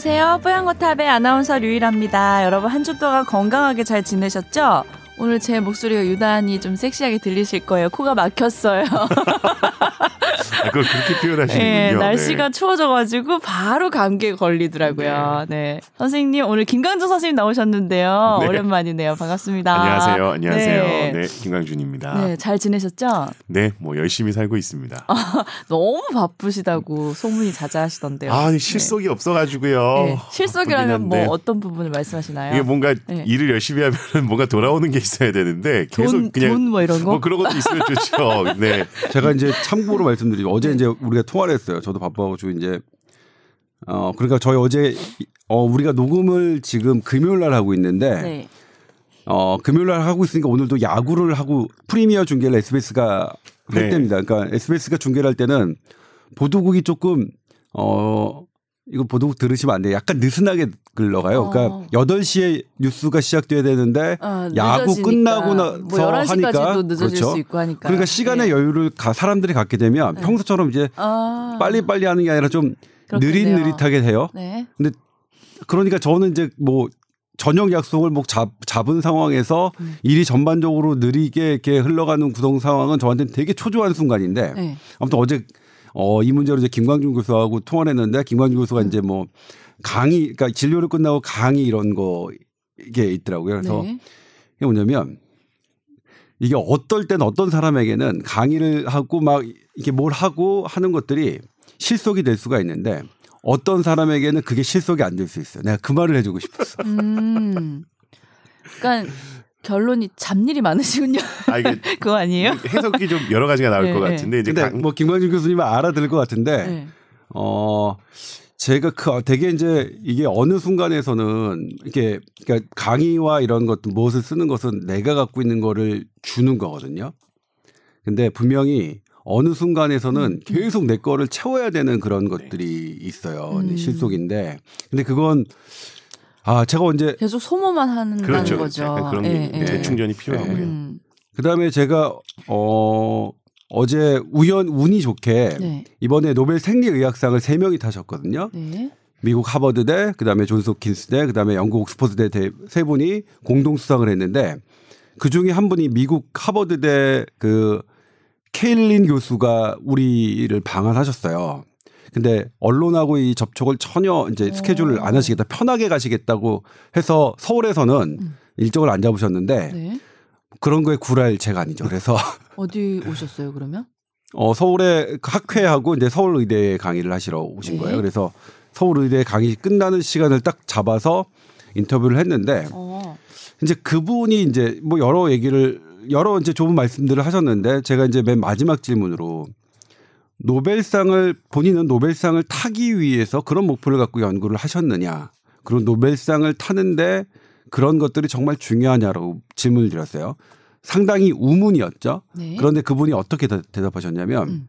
안녕하세요. 뽀얀거탑의 아나운서 류일합니다. 여러분 한 주 동안 건강하게 잘 지내셨죠? 오늘 제 목소리가 유난히 좀 섹시하게 들리실 거예요. 코가 막혔어요. 아, 그걸 그렇게 표현하시는군요. 네, 날씨가 네. 추워져가지고 바로 감기에 걸리더라고요. 네. 네. 선생님, 오늘 김강준 선생님 나오셨는데요. 네. 오랜만이네요. 반갑습니다. 안녕하세요. 안녕하세요. 네, 네 김강준입니다. 네, 잘 지내셨죠? 네, 뭐 열심히 살고 있습니다. 아, 너무 바쁘시다고 소문이 자자하시던데요. 아, 실속이 네. 없어가지고요. 실속이라면 뭐 어떤 부분을 말씀하시나요? 이게 뭔가 일을 열심히 하면 뭔가 돌아오는 게 있어야 되는데 계속 돈, 그냥 돈 뭐 이런 거? 뭐 그런 것도 있으면 좋죠. 네. 제가 이제 참고로 말씀 드리면 어제 이제 우리가 통화를 했어요. 저도 바빠가지고 이제 어 그러니까 저희 어제 어 우리가 녹음을 지금 금요일 날 하고 있는데 네. 어 금요일 날 하고 있으니까 오늘도 야구를 하고 프리미어 중계를 SBS가 할 네. 때입니다. 그러니까 SBS가 중계를 할 때는 보도국이 조금 어 이거 보도국 들으시면 안 돼요. 약간 느슨하게 흘러가요. 그러니까 어. 8시에 뉴스가 시작돼야 되는데 어, 야구 끝나고 나서 뭐 하니까 그렇죠. 그러니까 시간의 네. 여유를 가, 사람들이 갖게 되면 네. 평소처럼 이제 아. 빨리빨리 하는 게 아니라 좀 느릿느릿하게 돼요. 네. 근데 그러니까 저는 이제 뭐 저녁 약속을 뭐 잡, 잡은 상황에서 음. 일이 전반적으로 느리게 이렇게 흘러가는 구성 상황은 저한테는 되게 초조한 순간인데 네. 아무튼 어제 어, 이 문제로 이제 김광준 교수하고 통화를 했는데 김광준 교수가 음. 이제 뭐 강의, 그러니까 진료를 끝나고 강의 이런 거 이게 있더라고요. 그래서 네. 이게 뭐냐면 이게 어떨 때는 어떤 사람에게는 강의를 하고 막 이게 뭘 하고 하는 것들이 실속이 될 수가 있는데 어떤 사람에게는 그게 실속이 안 될 수 있어요. 내가 그 말을 해주고 싶었어. 음. 그러니까 결론이 잡일이 많으시군요. 아, 이게 그거 아니에요? 해석이 좀 여러 가지가 나올 네, 것 같은데 이제 강... 뭐 김광준 교수님은 알아들을 것 같은데 네. 어 제가 그 되게 이제 이게 어느 순간에서는 이렇게 그러니까 강의와 이런 것도 무엇을 쓰는 것은 내가 갖고 있는 거를 주는 거거든요. 근데 분명히 어느 순간에서는 음. 계속 내 거를 채워야 되는 그런 것들이 있어요. 음. 실속인데. 근데 그건 아 제가 언제 계속 소모만 하는 그렇죠. 거죠. 그런 네, 네. 재충전이 필요하고요. 음. 그다음에 제가 어 어제 우연 운이 좋게 네. 이번에 노벨 생리의학상을 세 명이 타셨거든요. 네. 미국 하버드대, 그다음에 존스 홉킨스대, 그다음에 영국 옥스퍼드대 세 분이 공동 수상을 했는데 그 중에 한 분이 미국 하버드대 그 케일린 교수가 우리를 방한하셨어요. 근데 언론하고 이 접촉을 전혀 이제 스케줄을 안 하시겠다 편하게 가시겠다고 해서 서울에서는 음. 일정을 안 잡으셨는데 네. 그런 거에 굴할 제가 아니죠. 그래서 어디 오셨어요 그러면? 어 서울에 학회하고 이제 서울의대에 강의를 하시러 오신 네. 거예요. 그래서 서울의대 강의 끝나는 시간을 딱 잡아서 인터뷰를 했는데 어. 이제 그분이 이제 뭐 여러 얘기를 여러 이제 좋은 말씀들을 하셨는데 제가 이제 맨 마지막 질문으로 노벨상을 본인은 노벨상을 타기 위해서 그런 목표를 갖고 연구를 하셨느냐? 그런 노벨상을 타는데 그런 것들이 정말 중요하냐고 질문을 드렸어요. 상당히 우문이었죠. 네. 그런데 그분이 어떻게 대답하셨냐면 음.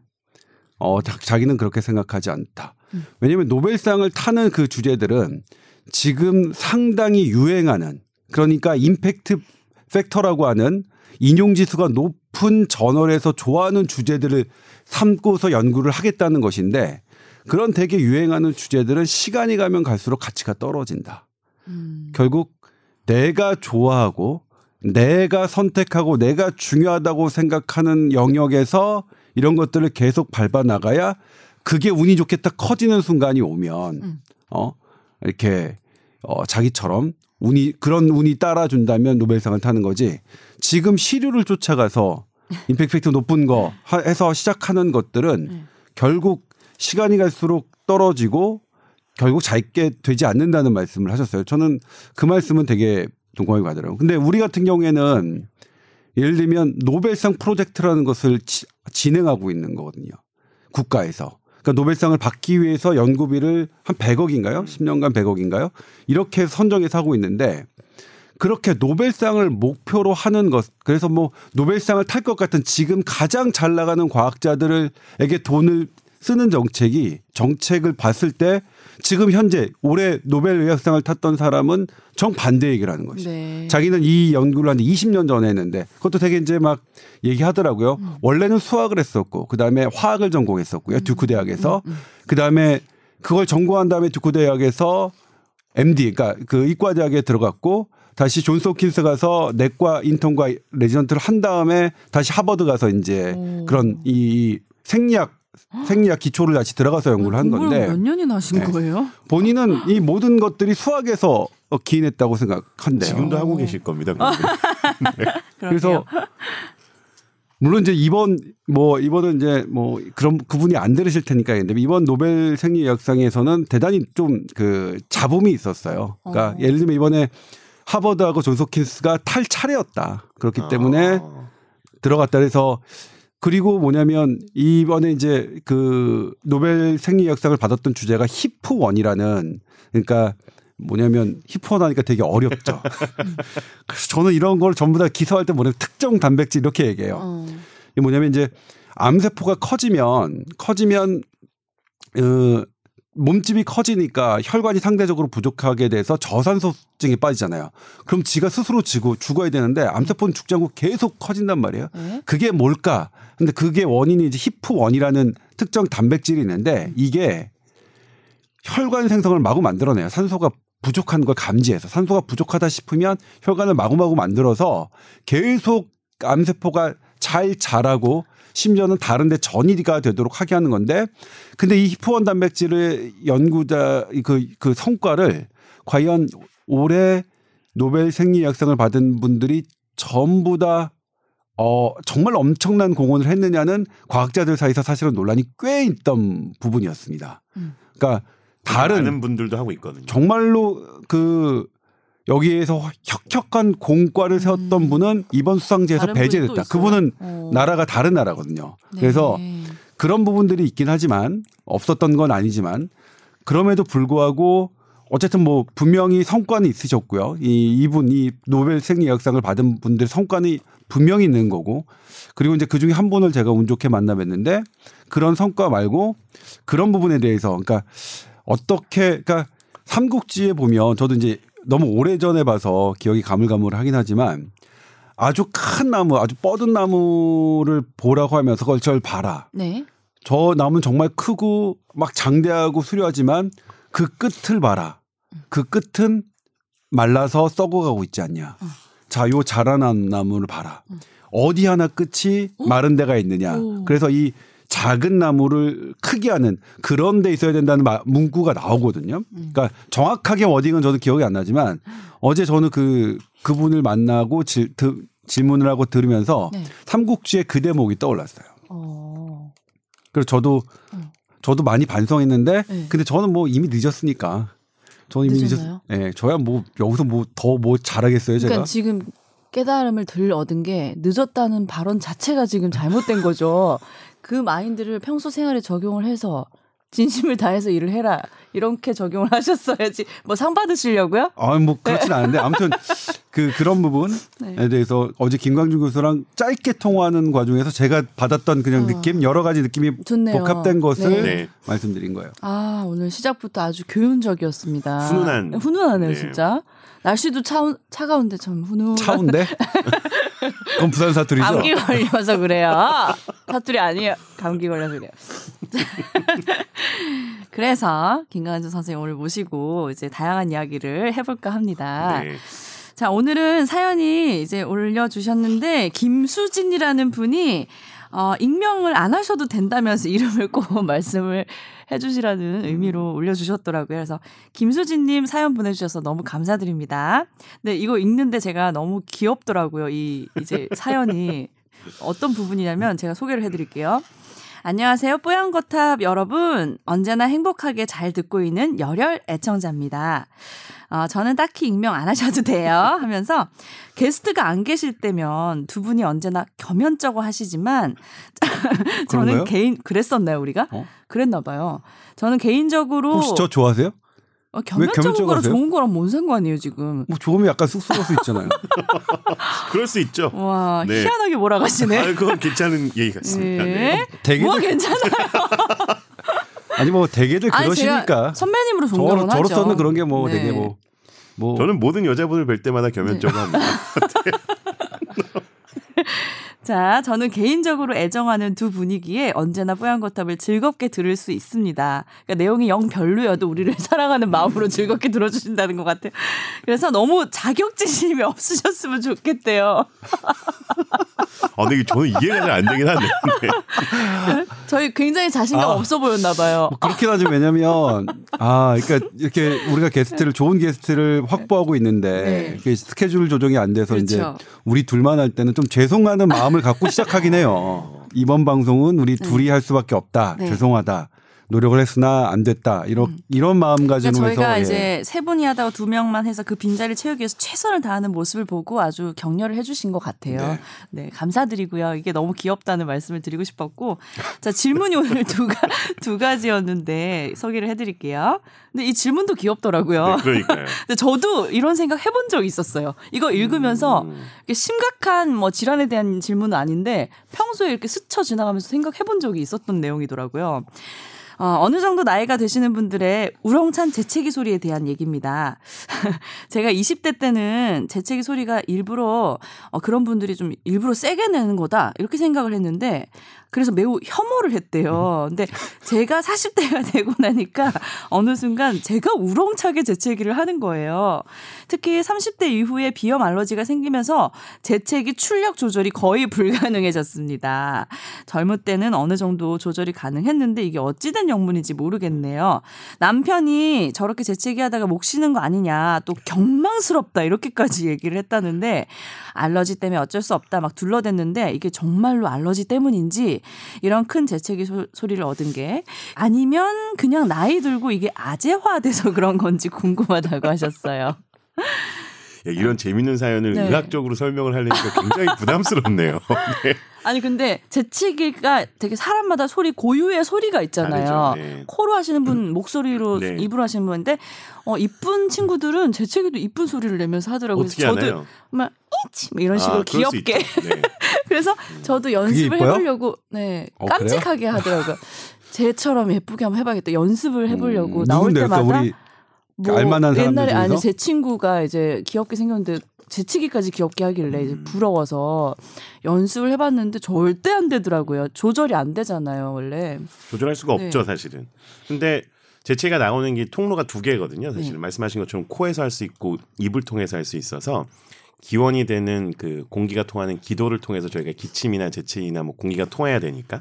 어 자기는 그렇게 생각하지 않다. 음. 왜냐하면 노벨상을 타는 그 주제들은 지금 상당히 유행하는 그러니까 임팩트 팩터라고 하는 인용 지수가 높 은 저널에서 좋아하는 주제들을 삼고서 연구를 하겠다는 것인데 그런 되게 유행하는 주제들은 시간이 가면 갈수록 가치가 떨어진다. 음. 결국 내가 좋아하고 내가 선택하고 내가 중요하다고 생각하는 영역에서 이런 것들을 계속 밟아 나가야 그게 운이 딱 커지는 순간이 오면 음. 어 이렇게 어 자기처럼 운이 그런 운이 따라준다면 노벨상을 타는 거지. 지금 시류를 쫓아가서 임팩트 높은 거 해서 시작하는 것들은 음. 결국 시간이 갈수록 떨어지고 결국 잘게 되지 않는다는 말씀을 하셨어요. 저는 그 말씀은 되게 동감이 가더라고요. 근데 우리 같은 경우에는 예를 들면 노벨상 프로젝트라는 것을 지, 진행하고 있는 거거든요. 국가에서. 그러니까 노벨상을 받기 위해서 연구비를 한 100억인가요? 10년간 100억인가요? 이렇게 선정해서 하고 있는데 그렇게 노벨상을 목표로 하는 것 그래서 뭐 노벨상을 탈 것 같은 지금 가장 잘 나가는 과학자들에게 돈을 쓰는 정책이 정책을 봤을 때 지금 현재 올해 노벨 의학상을 탔던 사람은 정반대 얘기를 하는 것이. 네. 자기는 이 연구를 한 20년 전에 했는데 그것도 되게 이제 막 얘기하더라고요. 음. 원래는 수학을 했었고 그다음에 화학을 전공했었고요. 음. 듀크 대학에서. 음. 음. 그다음에 그걸 전공한 다음에 듀크 대학에서 MD 그러니까 그 의과 대학에 들어갔고 다시 존스 홉킨스 가서 내과 인턴과 레지던트를 한 다음에 다시 하버드 가서 이제 오. 그런 이 생리학 생리학 기초를 다시 들어가서 연구를 한 건데 몇 년이나 하신 네. 거예요? 본인은 이 모든 것들이 수학에서 어, 기인했다고 생각한대요. 지금도 하고 계실 겁니다. 그런데. 그래서 물론 이제 이번 뭐 이번은 이제 뭐 그런 그분이 안 들으실 테니까 근데 이번 노벨 생리학상에서는 대단히 좀 그 잡음이 있었어요. 그러니까 어. 예를 들면 이번에 하버드하고 존스홉킨스가 탈 차례였다. 그렇기 때문에 아. 들어갔다 그래서 그리고 뭐냐면 이번에 이제 그 노벨 생리학상을 받았던 주제가 HIF one이라는 그러니까 뭐냐면 HIF one 하니까 되게 어렵죠. 그래서 저는 이런 걸 전부 다 기사할 때 뭐냐면 특정 단백질 이렇게 얘기해요. 어. 이게 뭐냐면 이제 암세포가 커지면 커지면 어, 몸집이 커지니까 혈관이 상대적으로 부족하게 돼서 저산소증에 빠지잖아요. 그럼 지가 스스로 지고 죽어야 되는데 암세포는 죽지 않고 계속 커진단 말이에요. 네? 그게 뭘까? 근데 그게 원인이 이제 히프1이라는 특정 단백질이 있는데 이게 혈관 생성을 마구 만들어내요. 산소가 부족한 걸 감지해서 산소가 부족하다 싶으면 혈관을 마구마구 만들어서 계속 암세포가 잘 자라고 심지어는 다른데 전이가 되도록 하게 하는 건데 근데 이 히프1 단백질의 연구자 그, 그 성과를 과연 올해 노벨 생리학상을 받은 분들이 전부 다 어, 정말 엄청난 공헌을 했느냐는 과학자들 사이에서 사실은 논란이 꽤 있던 부분이었습니다. 음. 그러니까 다른 많은 분들도 하고 있거든요. 정말로 그 여기에서 혁혁한 공과를 세웠던 음. 분은 이번 수상제에서 배제됐다. 그분은 어. 나라가 다른 나라거든요. 네. 그래서 그런 부분들이 있긴 하지만 없었던 건 아니지만 그럼에도 불구하고 어쨌든 뭐 분명히 성과는 있으셨고요. 이 이분 이 노벨 생리학상을 받은 분들 성과는 분명히 있는 거고 그리고 이제 그 중에 한 분을 제가 운 좋게 만나 뵀는데 그런 성과 말고 그런 부분에 대해서 그러니까 어떻게 그러니까 삼국지에 보면 저도 이제 너무 오래 전에 봐서 기억이 가물가물하긴 하지만 아주 큰 나무, 아주 뻗은 나무를 보라고 하면서 그걸 절 봐라. 네. 저 나무는 정말 크고 막 장대하고 수려하지만 그 끝을 봐라. 그 끝은 말라서 썩어가고 있지 않냐. 자, 요 자라난 나무를 봐라. 어디 하나 끝이 마른 데가 있느냐. 오. 그래서 이 작은 나무를 크게 하는 그런 데 있어야 된다는 마- 문구가 나오거든요. 그러니까 정확하게 워딩은 저도 기억이 안 나지만 어제 저는 그 그분을 만나고 질, 드- 질문을 하고 들으면서 네. 삼국지의 그 대목이 떠올랐어요. 어. 그래서 저도 음. 저도 많이 반성했는데 네. 근데 저는 뭐 이미 늦었으니까 저는 이미 늦었나요? 늦었. 예, 저야 뭐 여기서 뭐 더뭐 잘하겠어요, 제가. 그러니까 지금 깨달음을 덜 얻은 게 늦었다는 발언 자체가 지금 잘못된 거죠. 그 마인드를 평소 생활에 적용을 해서 진심을 다해서 일을 해라 이렇게 적용을 하셨어야지 뭐 상 받으시려고요? 아, 뭐 그렇진 않은데 아무튼 그 그런 부분에 네. 대해서 어제 김광준 교수랑 짧게 통화하는 과정에서 제가 받았던 그냥 어. 느낌 여러 가지 느낌이 좋네요. 복합된 것을 네. 네. 말씀드린 거예요. 아 오늘 시작부터 아주 교훈적이었습니다. 훈훈한. 훈훈하네요 네. 진짜. 날씨도 차, 차가운데 참 훈훈. 차운데? 그건 부산 사투리죠. 감기 걸려서 그래요. 사투리 아니에요. 감기 걸려서 그래요. 그래서 김 강준 선생님 오늘 모시고 이제 다양한 이야기를 해볼까 합니다. 네. 자, 오늘은 사연이 이제 올려주셨는데, 김수진이라는 분이, 어, 익명을 안 하셔도 된다면서 이름을 꼭 말씀을 해주시라는 의미로 올려주셨더라고요. 그래서 김수진님 사연 보내주셔서 너무 감사드립니다. 근데 이거 읽는데 제가 너무 귀엽더라고요. 이 이제 사연이 어떤 부분이냐면 제가 소개를 해드릴게요. 안녕하세요. 뽀얀거탑 여러분. 언제나 행복하게 잘 듣고 있는 열혈 애청자입니다. 어, 저는 딱히 익명 안 하셔도 돼요. 하면서 게스트가 안 계실 때면 두 분이 언제나 겸연쩍어 하시지만 저는? 개인 그랬었나요 우리가? 어? 그랬나 봐요. 저는 개인적으로 혹시 저 좋아하세요? 어, 겸연쩍은 거랑 하세요? 좋은 거랑 뭔 상관이에요 지금? 뭐 좋으면 약간 쑥스러울 수 있잖아요. 그럴 수 있죠. 와 네. 희한하게 몰아가시네. 아, 그건 괜찮은 얘기 같습니다. 네. 네. 되게 뭐가 괜찮아요? 아니 뭐 대개들 아니 그러시니까 제가 선배님으로 저, 존경은 하죠. 저로서는 그런 게뭐 네. 되게 뭐 뭐. 저는 모든 여자분을 뵐 때마다 겸연쩍어 합니다. 자, 저는 개인적으로 애정하는 두 분이기에 언제나 뽀얀거탑을 즐겁게 들을 수 있습니다. 그러니까 내용이 영 별로여도 우리를 사랑하는 마음으로 즐겁게 들어주신다는 것 같아요. 그래서 너무 자격지심이 없으셨으면 좋겠대요. 어, 근데 저는 이해가 잘 안 되긴 한데. 저희 굉장히 자신감 아. 없어 보였나 봐요. 뭐 그렇긴 하죠. 왜냐면 아, 그러니까 이렇게 우리가 게스트를 좋은 게스트를 확보하고 있는데 네. 스케줄 조정이 안 돼서 이제 그렇죠. 우리 둘만 할 때는 좀 죄송하는 마음을 갖고 시작하긴 해요. 이번 방송은 우리 둘이 할 수밖에 없다. 네. 죄송하다. 노력을 했으나 안 됐다. 이런 이런 마음가짐으로 그러니까 저희가 해서 예. 이제 세 분이 하다가 두 명만 해서 그 빈자리를 채우기 위해서 최선을 다하는 모습을 보고 아주 격려를 해주신 것 같아요. 네, 감사드리고요. 이게 너무 귀엽다는 말씀을 드리고 싶었고, 자 질문이 오늘 두가 두 가지였는데 소개를 해드릴게요. 근데 이 질문도 귀엽더라고요. 네, 그러니까요. 근데 저도 이런 생각 해본 적이 있었어요. 이거 읽으면서 음. 심각한 뭐 질환에 대한 질문은 아닌데 평소에 이렇게 스쳐 지나가면서 생각해본 적이 있었던 내용이더라고요. 어, 어느 정도 나이가 되시는 분들의 우렁찬 재채기 소리에 대한 얘기입니다. 제가 20대 때는 재채기 소리가 일부러 어, 그런 분들이 좀 일부러 세게 내는 거다 이렇게 생각을 했는데 그래서 매우 혐오를 했대요. 근데 제가 40대가 되고 나니까 어느 순간 제가 우렁차게 재채기를 하는 거예요. 특히 30대 이후에 비염 알러지가 생기면서 재채기 출력 조절이 거의 불가능해졌습니다. 젊을 때는 어느 정도 조절이 가능했는데 이게 어찌된 영문인지 모르겠네요. 남편이 저렇게 재채기 하다가 목 쉬는 거 아니냐 또 경망스럽다 이렇게까지 얘기를 했다는데 알러지 때문에 어쩔 수 없다 막 둘러댔는데 이게 정말로 알러지 때문인지 이런 큰 재채기 소, 소리를 얻은 게 아니면 그냥 나이 들고 이게 아재화돼서 그런 건지 궁금하다고 하셨어요. 야, 이런 재밌는 사연을 네. 의학적으로 설명을 하려니까 굉장히 부담스럽네요. 네. 아니 근데 재채기가 되게 사람마다 소리 고유의 소리가 있잖아요. 네. 코로 하시는 분 목소리로 네. 입으로 하시는 분인데 어 이쁜 친구들은 재채기도 이쁜 소리를 내면서 하더라고요. 어떻게 그래서 하나요? 막 이치 뭐 이런 식으로 아, 그럴 수 귀엽게. 네. 그래서 저도 연습을? 해보려고 네 어, 깜찍하게 하더라고요. 쟤처럼 예쁘게 한번 해봐야겠다. 연습을 해보려고 음, 나올? 때마다 우리 뭐 알만한 사람들 옛날에 아니 중에서? 제 친구가 이제 귀엽게 생겼는데 재치기까지 귀엽게 하길래 이제 음. 부러워서 연습을 해봤는데 절대 안 되더라고요. 조절이 안 되잖아요 원래. 조절할 수가 네. 없죠, 사실은. 근데 재채가 나오는 게 통로가 두 개거든요. 사실은 네. 말씀하신 것처럼 코에서 할 수 있고 입을 통해서 할 수 있어서 기원이 되는 그 공기가 통하는 기도를 통해서 저희가 기침이나 재채기나 뭐 공기가 통해야 되니까.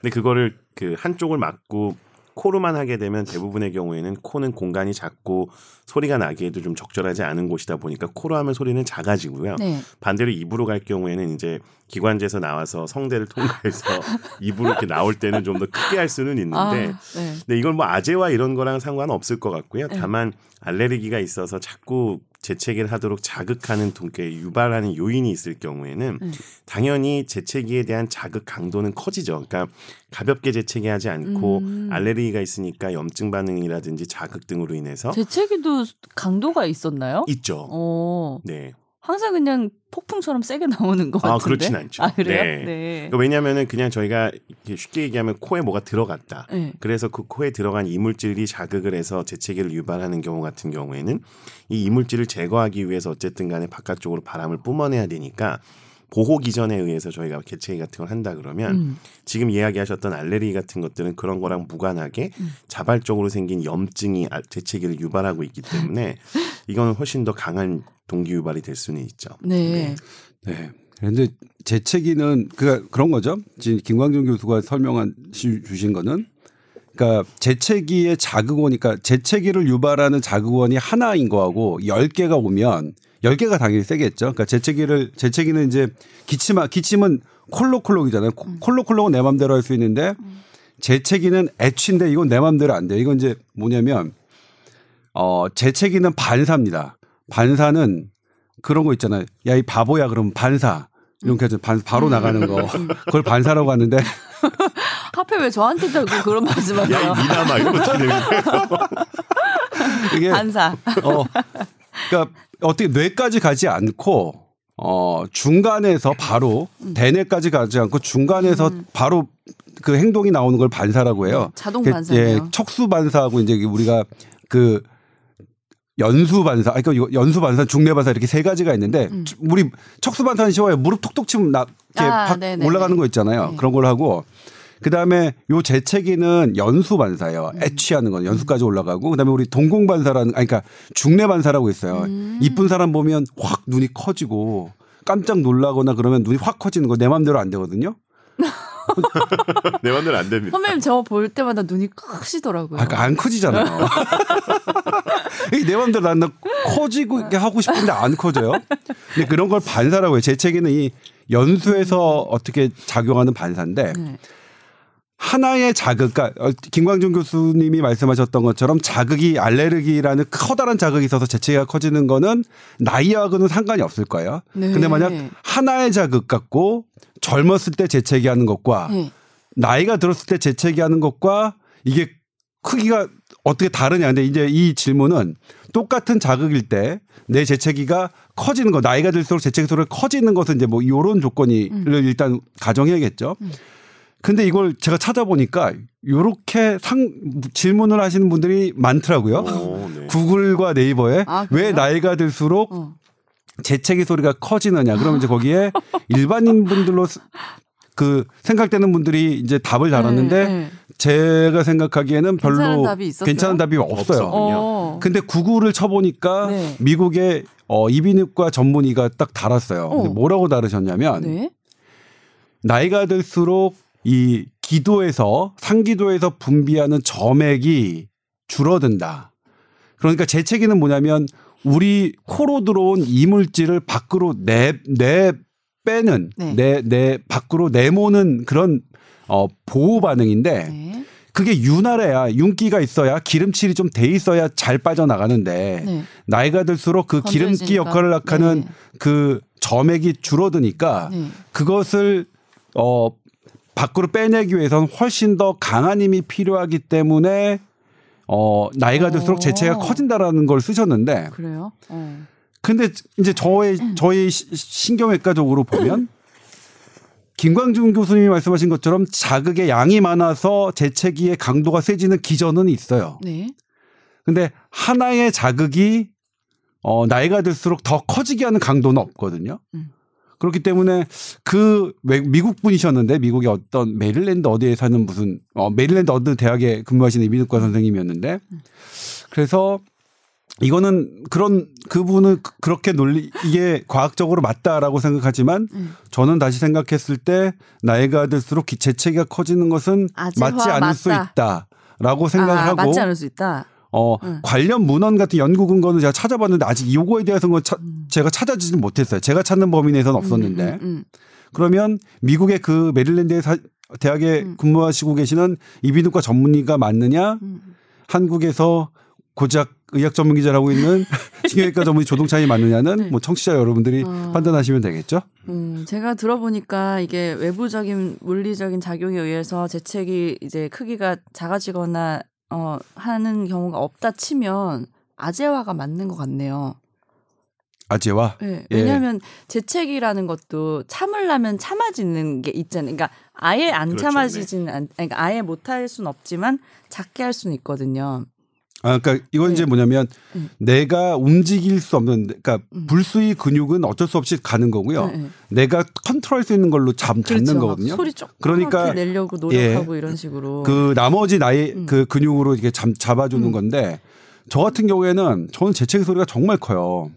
근데 그거를 그 한쪽을 막고 코로만 하게 되면 대부분의 경우에는 코는 공간이 작고 소리가 나기에도 좀 적절하지 않은 곳이다 보니까 코로 하면 소리는 작아지고요. 네. 반대로 입으로 갈 경우에는 이제 기관지에서 나와서 성대를 통과해서 입으로 이렇게 나올 때는 좀 더 크게 할 수는 있는데 아, 네. 근데 이걸 뭐 아재와 이런 거랑 상관은 없을 것 같고요. 네. 다만 알레르기가 있어서 자꾸 재채기를 하도록 자극하는 동계 유발하는 요인이 있을 경우에는 네. 당연히 재채기에 대한 자극 강도는 커지죠. 그러니까 가볍게 재채기하지 않고 음. 알레르기가 있으니까 염증 반응이라든지 자극 등으로 인해서 재채기도 강도가 있었나요? 있죠. 어 네. 항상 그냥 폭풍처럼 세게 나오는 것 아, 같은데. 그렇진 않죠. 아 그래요? 네. 네. 그러니까 왜냐하면은 그냥 저희가 쉽게 얘기하면 코에 뭐가 들어갔다. 네. 그래서 그 코에 들어간 이물질이 자극을 해서 재채기를 유발하는 경우 같은 경우에는 이 이물질을 제거하기 위해서 어쨌든 간에 바깥쪽으로 바람을 뿜어내야 되니까 보호 기전에 의해서 저희가 개체기 같은 걸 한다 그러면 음. 지금 이야기하셨던 알레르기 같은 것들은 그런 거랑 무관하게 음. 자발적으로 생긴 염증이 아- 재채기를 유발하고 있기 때문에 이건 훨씬 더 강한 동기 유발이 될 수는 있죠. 네. 네. 그런데 재채기는 그 그런 거죠. 지금 김광준 교수가 설명한 시- 주신 거는 그러니까 재채기의 자극원이니까 재채기를 유발하는 자극원이 하나인 거하고 열 개가 오면 열 개가 당연히 세겠죠. 그러니까 재채기를 재채기는 이제 기침 기침은 콜록콜록이잖아요. 코- 콜록콜록은 내 맘대로 할 수 있는데 재채기는 애취인데 이건 내 맘대로 안 돼요. 이건 이제 뭐냐면 어 재채기는 반사입니다. 반사는 그런 거 있잖아요. 야 이 바보야 그러면 반사 이렇게 해서 반 바로 나가는 거 그걸 반사라고 하는데 하필 왜 저한테 자꾸 그런 말씀하세요? 야, 이 미나마 이런 거 되는 이게 반사. 어 그러니까 어떻게 뇌까지 가지 않고 어 중간에서 바로 대뇌까지 가지 않고 중간에서 바로 그 행동이 나오는 걸 반사라고 해요. 자동 그, 반사네요. 예, 척수 반사하고 이제 우리가 그 연수 반사, 아니, 그러니까 연수 반사, 중내 반사 이렇게 세 가지가 있는데 음. 우리 척수 반사는 쉬워요. 무릎 톡톡 치면 나 이렇게 아. 올라가는 거 있잖아요. 네. 그런 걸 하고 그다음에 요 재채기는 연수 반사예요. 음. 애취하는 건 연수까지 올라가고 그다음에 우리 동공 반사라는 아니 그러니까 중내 반사라고 있어요. 음. 이쁜 사람 보면 확 눈이 커지고 깜짝 놀라거나 그러면 눈이 확 커지는 거 내 맘대로 안 되거든요. 내 맘대로 안 됩니다. 선배님 저 볼 때마다 눈이 크시더라고요. 아, 그안 커지잖아요. 이게 내 맘대로 난 커지고 이렇게 하고 싶은데 안 커져요. 근데 그런 걸 반사라고 해요. 재채기는 이 연수에서 어떻게 작용하는 반사인데 네. 하나의 자극, 그러니까 어, 김광준 교수님이 말씀하셨던 것처럼 자극이 알레르기라는 커다란 자극이 있어서 재채기가 커지는 거는 나이하고는 상관이 없을 거예요. 네. 근데 만약 하나의 자극 갖고 젊었을 때 재채기 하는 것과 네. 나이가 들었을 때 재채기 하는 것과 이게 크기가 어떻게 다르냐. 근데 이제 이 질문은 똑같은 자극일 때 내 재채기가 커지는 거, 나이가 들수록 재채기 소리가 커지는 것은 이제 뭐 요런 조건이를 음. 일단 가정해야겠죠. 근데 이걸 제가 찾아보니까 요렇게 상 질문을 하시는 분들이 많더라고요. 오, 네. 구글과 네이버에 아, 왜? 나이가 들수록 어. 재채기 소리가 커지느냐. 그러면 이제 거기에 일반인 분들로 스- 그 생각되는 분들이 이제 답을 달았는데 네, 네. 제가 생각하기에는 별로 괜찮은 답이 있었어요? 괜찮은 답이 없어요. 없어. 어. 근데 구글을 쳐보니까 네. 미국의 어, 이비인후과 전문의가 딱 달았어요. 근데 어. 뭐라고 다르셨냐면 네. 나이가 들수록 이 기도에서 상기도에서 분비하는 점액이 줄어든다. 그러니까 재채기는 뭐냐면 우리 코로 들어온 이물질을 밖으로 내, 내 빼는 네. 내, 내 밖으로 내모는 그런 어, 보호 반응인데 네. 그게 윤활해야 윤기가 있어야 기름칠이 좀 돼 있어야 잘 빠져나가는데 네. 나이가 들수록 그 기름기 건조해지니까. 역할을 하는 네. 그 점액이 줄어드니까 네. 그것을 어 밖으로 빼내기 위해서는 훨씬 더 강한 힘이 필요하기 때문에 어 나이가 들수록 오. 재채기가 커진다라는 걸 쓰셨는데 그래요? 어. 근데 이제 저의 저희 시- 신경외과적으로 보면 김광준 교수님이 말씀하신 것처럼 자극의 양이 많아서 재채기의 강도가 세지는 기전은 있어요. 네. 근데 하나의 자극이 어 나이가 들수록 더 커지게 하는 강도는 없거든요. 음. 그렇기 때문에 그 외- 미국 분이셨는데 미국의 어떤 메릴랜드 어디에 사는 무슨 어 메릴랜드 어느 대학에 근무하시는 이비인후과 선생님이었는데 그래서 이거는 그런 그분은 그- 그렇게 논리 이게 과학적으로 맞다라고 생각하지만 음. 저는 다시 생각했을 때 나이가 들수록 기- 재채기가 커지는 것은 맞지 않을 수 맞다. 있다라고 생각을 아, 하고 맞지 않을 수 있다. 어 음. 관련 문헌 같은 연구 근거는 제가 찾아봤는데 아직 요거에 대해서는 차- 제가 찾아지지 못했어요. 제가 찾는 범위 내에서는 없었는데 음, 음, 음. 그러면 미국의 그 메릴랜드 사, 대학에 음. 근무하시고 계시는 이비인후과 전문의가 맞느냐? 음. 한국에서 고작 의학 전문 기자라고 있는 신경외과 전문의 조동찬이 맞느냐는 네. 뭐 청취자 여러분들이 어. 판단하시면 되겠죠. 음, 제가 들어보니까 이게 외부적인 물리적인 작용에 의해서 재채기 이제 크기가 작아지거나 어, 하는 경우가 없다 치면 아재화가 맞는 것 같네요. 아재와 네, 예. 왜냐하면 재채기라는 것도 참으려면 참아지는 게 있잖아요. 그러니까 아예 안 그렇죠, 참아지지는 않, 아니, 그러니까 아예 못 할 수는 없지만 작게 할 수는 있거든요. 아, 그러니까 이건 이제 네. 뭐냐면 음. 내가 움직일 수 없는, 그러니까 음. 불수의 근육은 어쩔 수 없이 가는 거고요. 네, 네. 내가 컨트롤할 수 있는 걸로 잡, 잡는 그렇죠. 거거든요. 소리 조금 그러니까 내려고 노력하고 이런 식으로. 그 나머지 나의 음. 그 근육으로 이렇게 잡, 잡아주는 음. 건데 저 같은 경우에는 저는 재채기 소리가 정말 커요.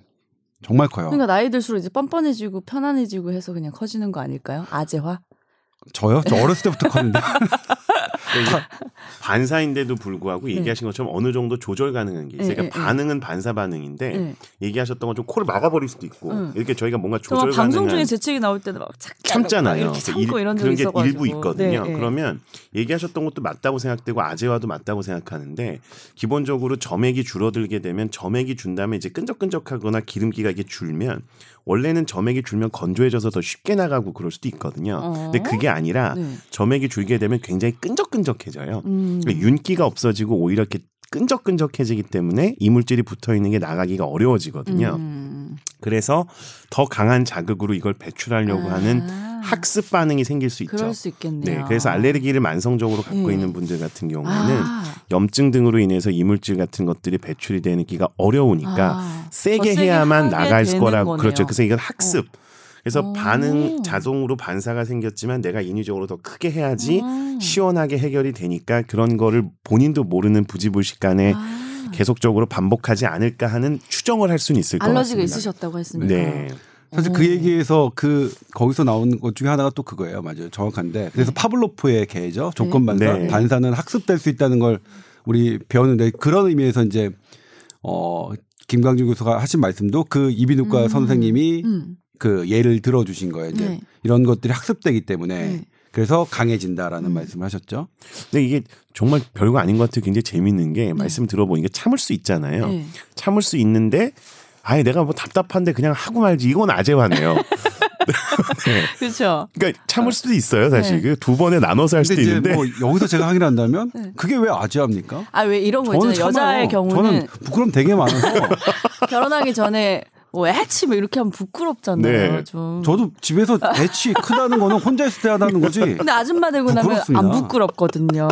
정말 커요. 그러니까 나이 들수록 이제 뻔뻔해지고 편안해지고 해서 그냥 커지는 거 아닐까요? 아재화? 저요? 저 어렸을 때부터 컸는데. 반사인데도 불구하고 얘기하신 것처럼 어느 정도 조절 가능한 게 있어요. 네, 그러니까 네, 반응은 반사 반응인데 네. 얘기하셨던 건 좀 코를 막아버릴 수도 있고 응. 이렇게 저희가 뭔가 저막 조절 방송 중에 가능한 재채기 나올 때도 막 참잖아요. 참고 일- 그런 게 있어가지고. 일부 있거든요. 네, 네. 그러면 얘기하셨던 것도 맞다고 생각되고 아재와도 맞다고 생각하는데 기본적으로 점액이 줄어들게 되면 점액이 준 다음에 이제 끈적끈적하거나 기름기가 이게 줄면 원래는 점액이 줄면 건조해져서 더 쉽게 나가고 그럴 수도 있거든요. 어? 근데 그게 아니라 네. 점액이 줄게 되면 굉장히 끈적끈적해져요. 음. 그러니까 윤기가 없어지고 오히려 이렇게 끈적끈적해지기 때문에 이물질이 붙어 있는 게 나가기가 어려워지거든요. 음. 그래서 더 강한 자극으로 이걸 배출하려고 아. 하는 학습 반응이 생길 수 있죠. 그럴 수 있겠네요. 네, 그래서 알레르기를 만성적으로 갖고 네. 있는 분들 같은 경우에는 아. 염증 등으로 인해서 이물질 같은 것들이 배출이 되기가 어려우니까 아. 더 세게 세게 해야만 나갈 되는 거라고 거네요. 그렇죠. 그래서 이건 학습. 그래서 오. 반응 자동으로 반사가 생겼지만 내가 인위적으로 더 크게 해야지 음. 시원하게 해결이 되니까 그런 거를 본인도 모르는 부지불식간에 아. 계속적으로 반복하지 않을까 하는 추정을 할 수는 있을 것 알러지가 같습니다. 있으셨다고 했습니다. 네. 사실 오. 그 얘기에서 그 거기서 나오는 것 중에 하나가 또 그거예요. 맞아요. 정확한데. 그래서 파블로프의 개죠. 조건 반사. 네. 반사는 학습될 수 있다는 걸 우리 배웠는데 그런 의미에서 이제 어 김광준 교수가 하신 말씀도 그 이비인후과 음. 선생님이 음. 그 예를 들어 주신 거예요. 이제 네. 이런 것들이 학습되기 때문에 네. 그래서 강해진다라는 음. 말씀을 하셨죠. 근데 이게 정말 별거 아닌 것 같아요. 굉장히 재밌는 게 말씀 들어보니까 참을 수 있잖아요. 네. 참을 수 있는데 아예 내가 뭐 답답한데 그냥 하고 말지 이건 아재화네요. 네. 그렇죠. 그러니까 참을 수도 있어요 사실 네. 그두 번에 나눠서 할 수도 있는데 뭐 여기서 제가 확인한다면 네. 그게 왜 아재합니까? 아 왜 이런 거 있잖아요. 여자의 경우는 저는 부끄럼 되게 많아서 결혼하기 전에 뭐 애치 뭐 이렇게 하면 부끄럽잖아요. 네. 좀. 저도 집에서 애치 크다는 거는 혼자 있을 때 하다는 거지. 근데 아줌마 되고 나면. 안 부끄럽거든요.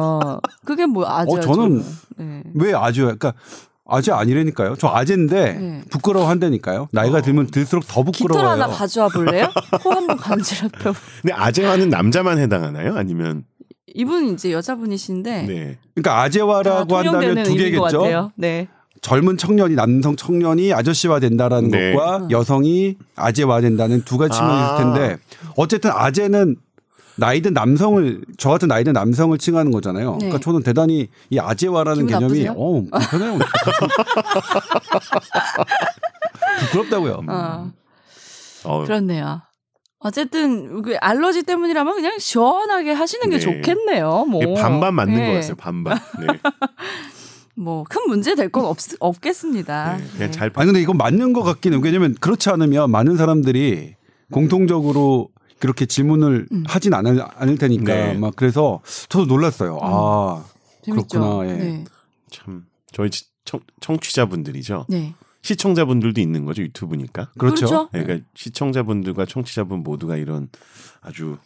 그게 뭐 아재야. 어, 저는 네. 왜 아재? 그러니까 아재 아니라니까요. 저 아재인데 네. 부끄러워한다니까요. 나이가 들면 들수록 더 깃털 부끄러워요. 하나 가져와 볼래요? 코 한번 간지럽혀. 근데 아재화는 남자만 해당하나요? 아니면 이분 이제 여자분이신데 네. 그러니까 다 아재화라고 한다면 두 개겠죠. 네. 젊은 청년이 남성 청년이 아저씨화 된다라는 네. 것과 여성이 아재화 된다는 두 가지 측면이 아. 있을 텐데 어쨌든 아재는 나이든 남성을 저 같은 나이든 남성을 칭하는 거잖아요. 네. 그러니까 저는 대단히 이 아재화라는 개념이 나쁘세요? 어 불편해요. 부끄럽다고요. 어, 어, 그렇네요. 어쨌든 그 알러지 때문이라면 그냥 시원하게 하시는 게 네. 좋겠네요. 뭐 반반 맞는 네. 거였어요. 반반. 네. 뭐 큰 문제 될 건 없겠습니다. 네. 네. 잘 아니 근데 이건 맞는 것 같긴 해요. 왜냐면 그렇지 않으면 많은 사람들이 공통적으로 그렇게 질문을 음. 하진 않을, 않을 테니까 네. 막 그래서 저도 놀랐어요. 아 재밌죠. 그렇구나, 예. 네. 참 저희 지- 청, 청취자분들이죠. 네. 시청자분들도 있는 거죠 유튜브니까. 그렇죠. 그렇죠. 네, 그러니까 시청자분들과 청취자분 모두가 이런 아주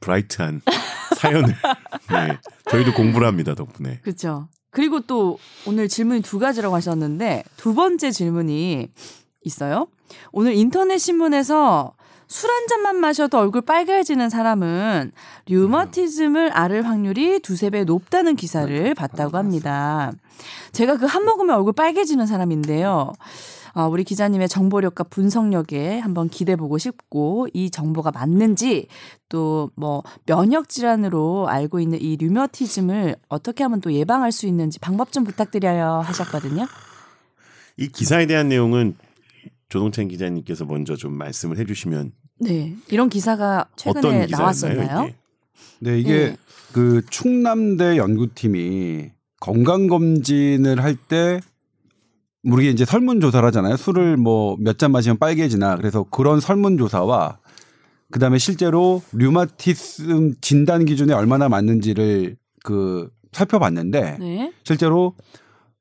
브라이트한 사연을 네, 저희도 공부를 합니다 덕분에. 그렇죠. 그리고 또 오늘 질문이 두 가지라고 하셨는데 두 번째 질문이 있어요. 오늘 인터넷 신문에서 술 한 잔만 마셔도 얼굴 빨개지는 사람은 류마티즘을 앓을 확률이 두세 배 높다는 기사를 봤다고 합니다. 제가 그 한 모금에 얼굴 빨개지는 사람인데요. 어, 우리 기자님의 정보력과 분석력에 한번 기대 보고 싶고 이 정보가 맞는지 또 뭐 면역 질환으로 알고 있는 이 류머티즘을 어떻게 하면 또 예방할 수 있는지 방법 좀 부탁드려요 하셨거든요. 이 기사에 대한 내용은 조동찬 기자님께서 먼저 좀 말씀을 해주시면 네, 이런 기사가 최근에? 나왔었나요? 이게? 네 이게 네. 그 충남대 연구팀이 건강 검진을 할 때 우리 이제 설문조사를 하잖아요. 술을 뭐 몇 잔 마시면 빨개지나 그래서 그런 설문조사와 그다음에 실제로 류마티즘 진단 기준에 얼마나 맞는지를 그 살펴봤는데 네. 실제로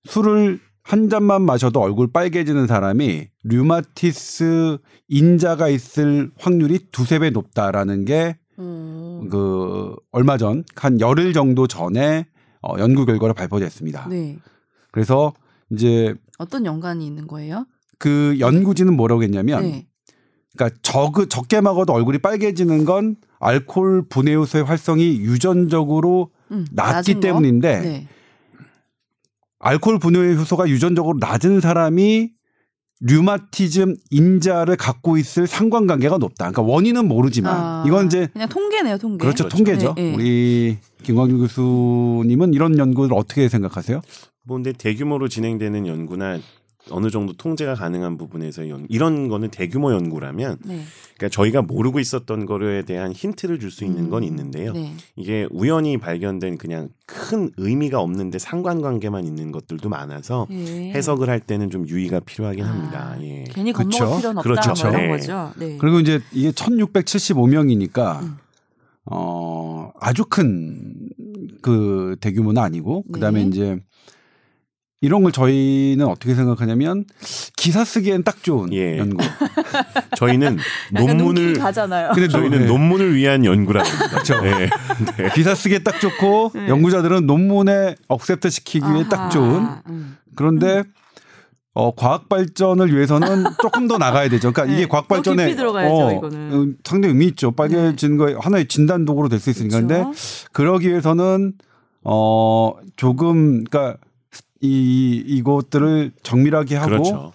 술을 한 잔만 마셔도 얼굴 빨개지는 사람이 류마티스 인자가 있을 확률이 두세 배 높다라는 게 음, 그 얼마 전 한 열흘 정도 전에 어, 연구 결과로 발표됐습니다. 네. 그래서 이제 어떤 연관이 있는 거예요? 그 연구진은 뭐라고 했냐면 네. 그러니까 적 적게 먹어도 얼굴이 빨개지는 건 알코올 분해 요소의 활성이 유전적으로 음, 낮기? 때문인데 네. 알코올 분해 효소가 유전적으로 낮은 사람이 류마티즘 인자를 갖고 있을 상관관계가 높다. 그러니까 원인은 모르지만 아, 이건 이제 그냥 통계네요, 통계. 그렇죠, 그렇죠. 통계죠. 네, 네. 우리 김광준 교수님은 이런 연구를 어떻게 생각하세요? 뭐 근데 대규모로 진행되는 연구나 어느 정도 통제가 가능한 부분에서 연, 이런 거는 대규모 연구라면 네. 그러니까 저희가 모르고 있었던 거에 대한 힌트를 줄 수 있는 건 음, 있는데요. 네. 이게 우연히 발견된 그냥 큰 의미가 없는데 상관관계만 있는 것들도 많아서 네. 해석을 할 때는 좀 유의가 필요하긴 합니다. 아, 예. 괜히 겁먹을 그쵸? 필요는 없다 그렇죠. 뭐 이런 네. 거죠. 네. 그리고 이제 이게 1675명이니까 음. 어 아주 큰 그 대규모는 아니고 그다음에 네. 이제 이런 걸 저희는 어떻게 생각하냐면 기사 쓰기엔 딱 좋은 예. 연구. 저희는 논문을 가잖아요. 근데 저희는 네. 논문을 위한 연구라고. 그렇죠. 네. 기사 쓰기에 딱 좋고 네. 연구자들은 논문에 accept 시키기 위해 딱 아하. 좋은 음. 그런데 어, 과학 발전을 위해서는 조금 더 나가야 되죠. 그러니까 네, 이게 과학 더 발전에 이거는. 음, 상당히 의미 있죠. 빨개진 거에 하나의 진단 도구로 될 수 있으니까. 근데 그렇죠. 그러기 위해서는 어 조금 그러니까 이 이것들을 정밀하게 하고 그렇죠.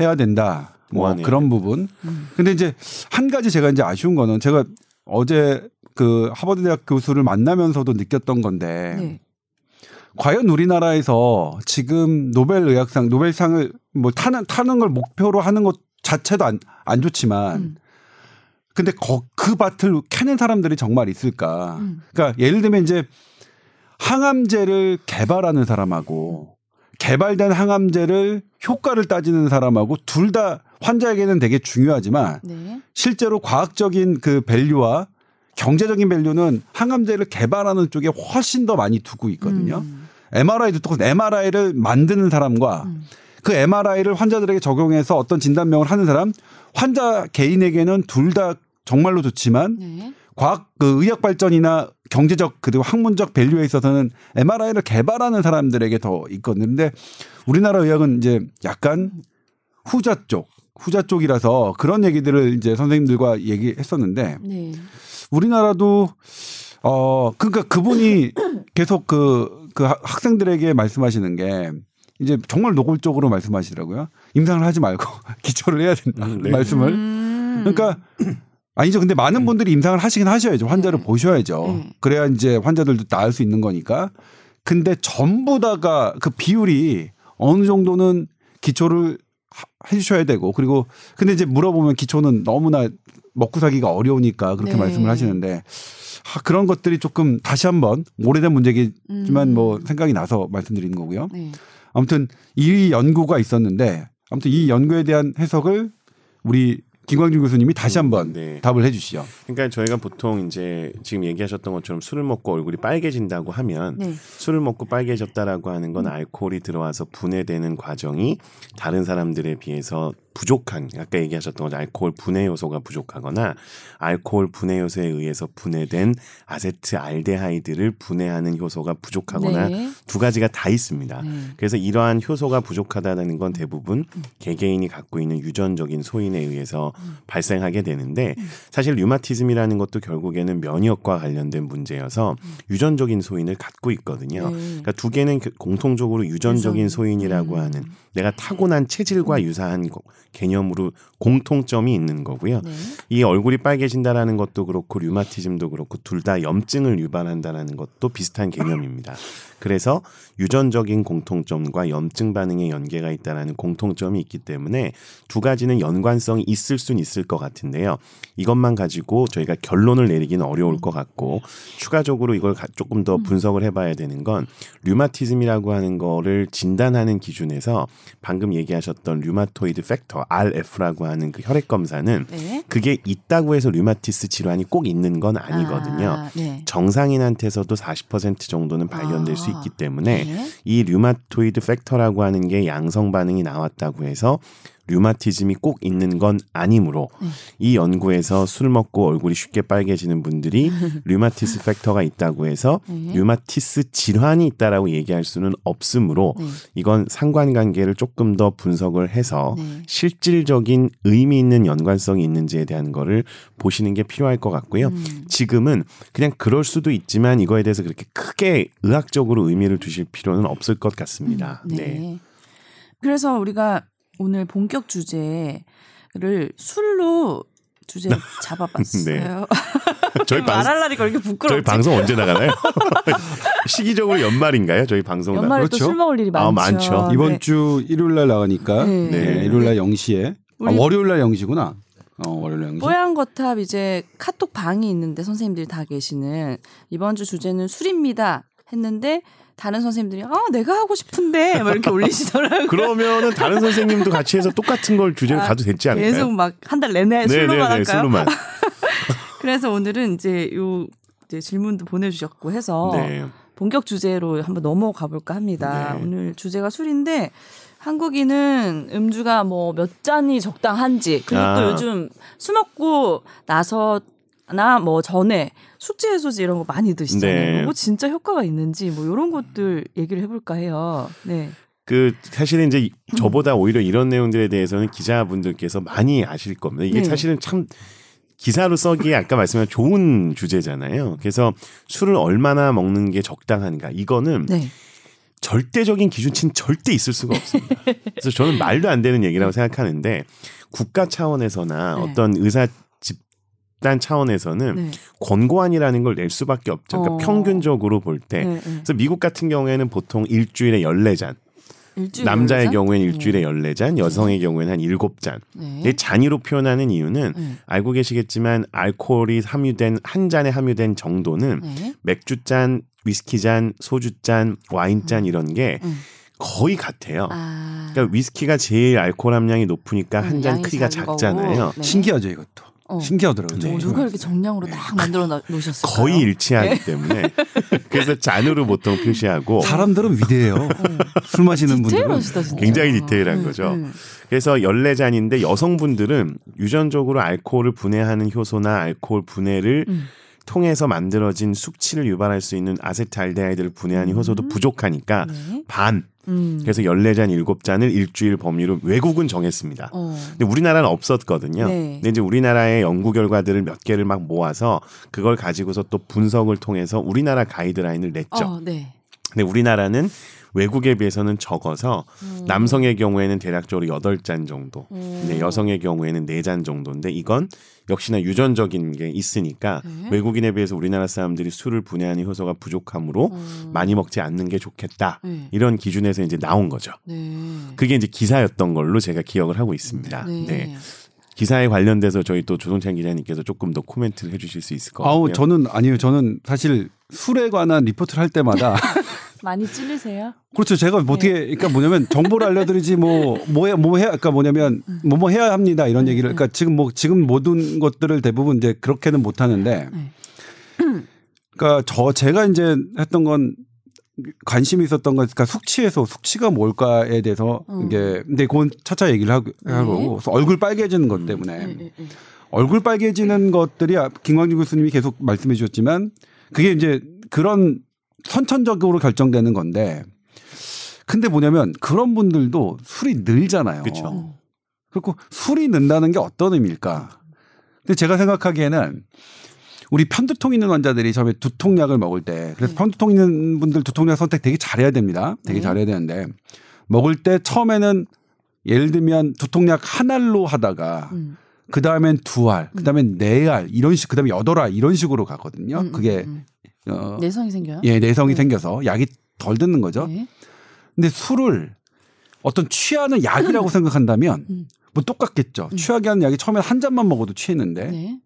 해야 된다. 뭐 보완해야 그런 부분. 음. 근데 이제 한 가지 제가 이제 아쉬운 거는 제가 어제 그 하버드 대학 교수를 만나면서도 느꼈던 건데 네. 과연 우리나라에서 지금 노벨 의학상 노벨상을 뭐 타는 타는 걸 목표로 하는 것 자체도 안, 안 좋지만 음. 근데 거, 그 밭을 캐는 사람들이 정말 있을까? 음. 그러니까 예를 들면 이제 항암제를 개발하는 사람하고 개발된 항암제를 효과를 따지는 사람하고 둘 다 환자에게는 되게 중요하지만 네. 실제로 과학적인 그 밸류와 경제적인 밸류는 항암제를 개발하는 쪽에 훨씬 더 많이 두고 있거든요. 음. MRI도 똑같은 MRI를 만드는 사람과 음. 그 MRI를 환자들에게 적용해서 어떤 진단명을 하는 사람, 환자 개인에게는 둘 다 정말로 좋지만 네. 과학 그 의학 발전이나 경제적 그리고 학문적 밸류에 있어서는 MRI를 개발하는 사람들에게 더 있거든요. 근데 우리나라 의학은 이제 약간 후자 쪽, 후자 쪽이라서 그런 얘기들을 이제 선생님들과 얘기했었는데 네. 우리나라도 어 그러니까 그분이 계속 그, 그 학- 학생들에게 말씀하시는 게 이제 정말 노골적으로 말씀하시더라고요. 임상을 하지 말고 기초를 해야 된다. 음, 네. 말씀을. 음. 그러니까 아니죠. 근데 많은 분들이 임상을 하시긴 하셔야죠. 환자를 네. 보셔야죠. 네. 그래야 이제 환자들도 나을 수 있는 거니까. 근데 전부 다가 그 비율이 어느 정도는 기초를 하- 해주셔야 되고 그리고 근데 이제 물어보면 기초는 너무나 먹고 살기가 어려우니까 그렇게 네. 말씀을 하시는데 아, 그런 것들이 조금 다시 한번 오래된 문제겠지만 음. 뭐 생각이 나서 말씀드리는 거고요. 네. 아무튼 이 연구가 있었는데 아무튼 이 연구에 대한 해석을 우리 김광준 교수님이 다시 한번 네. 답을 해주시죠. 그러니까 저희가 보통 이제 지금 얘기하셨던 것처럼 술을 먹고 얼굴이 빨개진다고 하면 네. 술을 먹고 빨개졌다라고 하는 건 알코올이 들어와서 분해되는 과정이 다른 사람들에 비해서 부족한 아까 얘기하셨던 것처럼 알코올 분해 요소가 부족하거나 알코올 분해 요소에 의해서 분해된 아세트 알데하이드를 분해하는 효소가 부족하거나 네. 두 가지가 다 있습니다. 네. 그래서 이러한 효소가 부족하다는 건 대부분 개개인이 갖고 있는 유전적인 소인에 의해서 발생하게 되는데 사실 류마티즘이라는 것도 결국에는 면역과 관련된 문제여서 유전적인 소인을 갖고 있거든요. 네. 그러니까 두 개는 그- 공통적으로 유전적인 유전. 소인이라고 음. 하는 내가 타고난 체질과 유사한 거- 개념으로 공통점이 있는 거고요. 네. 이 얼굴이 빨개진다라는 것도 그렇고 류마티즘도 그렇고 둘 다 염증을 유발한다라는 것도 비슷한 개념입니다. 그래서 유전적인 공통점과 염증 반응의 연계가 있다라는 공통점이 있기 때문에 두 가지는 연관성이 있을 수는 있을 것 같은데요. 이것만 가지고 저희가 결론을 내리기는 어려울 것 같고 추가적으로 이걸 가- 조금 더 분석을 해봐야 되는 건 류마티즘이라고 하는 거를 진단하는 기준에서 방금 얘기하셨던 rheumatoid factor RF라고 하는 그 혈액 검사는 네. 그게 있다고 해서 류마티스 질환이 꼭 있는 건 아니거든요. 아, 네. 정상인한테서도 40% 정도는 발견될 수 아, 있기 때문에 네. 이 rheumatoid factor라고 하는 게 양성 반응이 나왔다고 해서 류마티즘이 꼭 있는 건 아니므로 네. 이 연구에서 술 먹고 얼굴이 쉽게 빨개지는 분들이 류마티스 factor가 있다고 해서 네. 류마티스 질환이 있다라고 얘기할 수는 없으므로 네. 이건 상관관계를 조금 더 분석을 해서 네. 실질적인 의미 있는 연관성이 있는지에 대한 거를 보시는 게 필요할 것 같고요. 음. 지금은 그냥 그럴 수도 있지만 이거에 대해서 그렇게 크게 의학적으로 의미를 두실 필요는 없을 것 같습니다. 네. 네. 그래서 우리가 오늘 본격 주제를 술로 주제 잡아봤어요. 네. 저희 방 말하려니까 이렇게 부끄럽지. 저희 방송 언제 나가나요? 시기적으로 연말인가요? 저희 방송 나. 연말에 그렇죠. 또술 먹을 일이 아, 많죠. 많죠. 이번 네. 주 일요일 날 나가니까 네. 네. 네. 일요일 날 0시에 아, 월요일 날 0시구나. 어, 월요일 날 0시. 뽀얀 거탑 이제 카톡 방이 있는데 선생님들이 다 계시는 이번 주 주제는 술입니다 했는데 다른 선생님들이 아 내가 하고 싶은데 막 이렇게 올리시더라고요. 그러면은 다른 선생님도 같이 해서 똑같은 걸 주제로 아, 가도 되지 않을까요? 계속 막 한 달 내내 술로만 할까요? 술로만. 그래서 오늘은 이제 요 이제 질문도 보내주셨고 해서 네. 본격 주제로 한번 넘어가 볼까 합니다. 네. 오늘 주제가 술인데 한국인은 음주가 뭐 몇 잔이 적당한지 그리고 아. 또 요즘 술 먹고 나서나 뭐 전에 숙취 해소제 이런 거 많이 드시잖아요. 네. 뭐 진짜 효과가 있는지 뭐 이런 것들 얘기를 해볼까 해요. 네. 그 사실은 이제 저보다 오히려 이런 내용들에 대해서는 기자분들께서 많이 아실 겁니다. 이게 네. 사실은 참 기사로 써기에 아까 말씀한 좋은 주제잖아요. 그래서 술을 얼마나 먹는 게 적당한가 이거는 네. 절대적인 기준치는 절대 있을 수가 없습니다. 그래서 저는 말도 안 되는 얘기라고 생각하는데 국가 차원에서나 네. 어떤 의사 집단 차원에서는 네. 권고안이라는 걸 낼 수밖에 없죠. 그러니까 어. 평균적으로 볼 때. 네. 네. 그래서 미국 같은 경우에는 보통 일주일에 14잔, 일주일에 남자의 열네 잔? 경우에는 일주일에 14잔, 여성의 경우에는 한 7잔. 네. 이 잔이로 표현하는 이유는 네. 알고 계시겠지만 알코올이 함유된 한 잔에 함유된 정도는 네. 맥주 잔, 위스키 잔, 소주 잔, 와인 잔 이런 게 음. 거의 같아요. 아. 그러니까 위스키가 제일 알코올 함량이 높으니까 음, 한잔 크기가. 작잖아요. 네. 신기하죠 이것도. 어. 신기하더라고요. 네. 어, 누가 이렇게 정량으로 딱 만들어 놔- 놓으셨어요? 거의 일치하기 네. 때문에 그래서 잔으로 보통 표시하고 사람들은 위대해요. 술 마시는 분들은 진짜. 굉장히 디테일한 음, 거죠. 음. 그래서 14잔인데 여성분들은 유전적으로 알코올을 분해하는 효소나 알코올 분해를 음. 통해서 만들어진 숙취를 유발할 수 있는 아세트알데하이드를 분해하는 음. 효소도 부족하니까 네. 반 음. 그래서 14잔 7잔을 일주일 범위로 외국은 정했습니다. 어. 근데 우리나라는 없었거든요. 네. 근데 이제 우리나라의 연구 결과들을 몇 개를 막 모아서 그걸 가지고서 또 분석을 통해서 우리나라 가이드라인을 냈죠. 어, 네. 근데 우리나라는 외국에 비해서는 적어서 음. 남성의 경우에는 대략적으로 8잔 정도, 음. 근데 여성의 경우에는 4잔 정도인데 이건 역시나 유전적인 게 있으니까 네. 외국인에 비해서 우리나라 사람들이 술을 분해하는 효소가 부족하므로 음. 많이 먹지 않는 게 좋겠다. 네. 이런 기준에서 이제 나온 거죠. 네. 그게 이제 기사였던 걸로 제가 기억을 하고 있습니다. 네. 네. 기사에 관련돼서 저희 또 조동찬 기자님께서 조금 더 코멘트를 해주실 수 있을 것 같아요. 아우 저는 아니요 저는 사실 술에 관한 리포트를 할 때마다 많이 찔리세요? 그렇죠 제가 뭐 어떻게 그러니까 뭐냐면 정보를 알려드리지 뭐 뭐해 뭐 해야 그러니까 뭐냐면 뭐뭐 해야 합니다 이런 얘기를 그러니까 지금 뭐 지금 모든 것들을 대부분 이제 그렇게는 못 하는데 네. 그러니까 저 제가 이제 했던 건 관심이 있었던 건 그러니까 숙취해소 숙취가 뭘까에 대해서 음. 이게 근데 그건 차차 얘기를 하고 그래서 얼굴 빨개지는 것 때문에 네, 네, 네. 얼굴 빨개지는 것들이 아- 김광준 교수님이 계속 말씀해 주셨지만 그게 이제 그런 선천적으로 결정되는 건데 근데 뭐냐면 그런 분들도 술이 늘잖아요. 그쵸. 그리고 술이 는다는 게 어떤 의미일까? 근데 제가 생각하기에는 우리 편두통 있는 환자들이 처음에 두통약을 먹을 때 그래서 네. 편두통 있는 분들 두통약 선택 되게 잘해야 됩니다. 되게 네. 잘해야 되는데 먹을 때 처음에는 예를 들면 두통약 한 알로 하다가 음. 그 다음엔 두 알, 그 다음엔 네 알, 이런 식, 그 다음에 여덟 알 이런 식으로 가거든요. 음, 음, 그게 음. 어, 내성이 생겨요? 예 내성이 네. 생겨서 약이 덜 듣는 거죠. 네. 근데 술을 어떤 취하는 약이라고 생각한다면 음. 뭐 똑같겠죠. 취하게 하는 약이 처음에 한 잔만 먹어도 취했는데 네.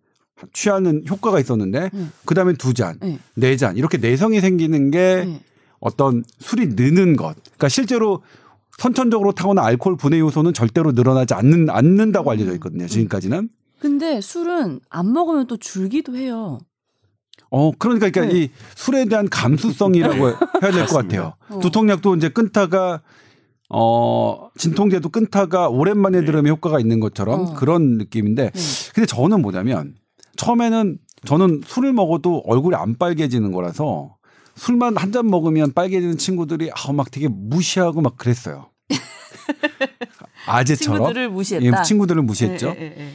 취하는 효과가 있었는데 음. 그 다음에 두 잔, 네. 네잔 이렇게 내성이 생기는 게 네. 어떤 술이 느는 것. 그러니까 실제로 선천적으로 타고난 알코올 분해 요소는 절대로 늘어나지 않는 않는다고 알려져 있거든요. 지금까지는. 근데 술은 안 먹으면 또 줄기도 해요. 어 그러니까 그러니까 네. 이 술에 대한 감수성이라고 해야 될 것. 같아요. 어. 두통약도 이제 끊다가 어 진통제도 끊다가 오랜만에 네. 들으면 효과가 있는 것처럼 어. 그런 느낌인데 네. 근데 저는 뭐냐면 처음에는 저는 술을 먹어도 얼굴이 안 빨개지는 거라서 술만 한 잔 먹으면 빨개지는 친구들이 아우 막 되게 무시하고 막 그랬어요. 아재처럼 친구들을 무시했다. 예, 친구들을 무시했죠. 예, 예, 예.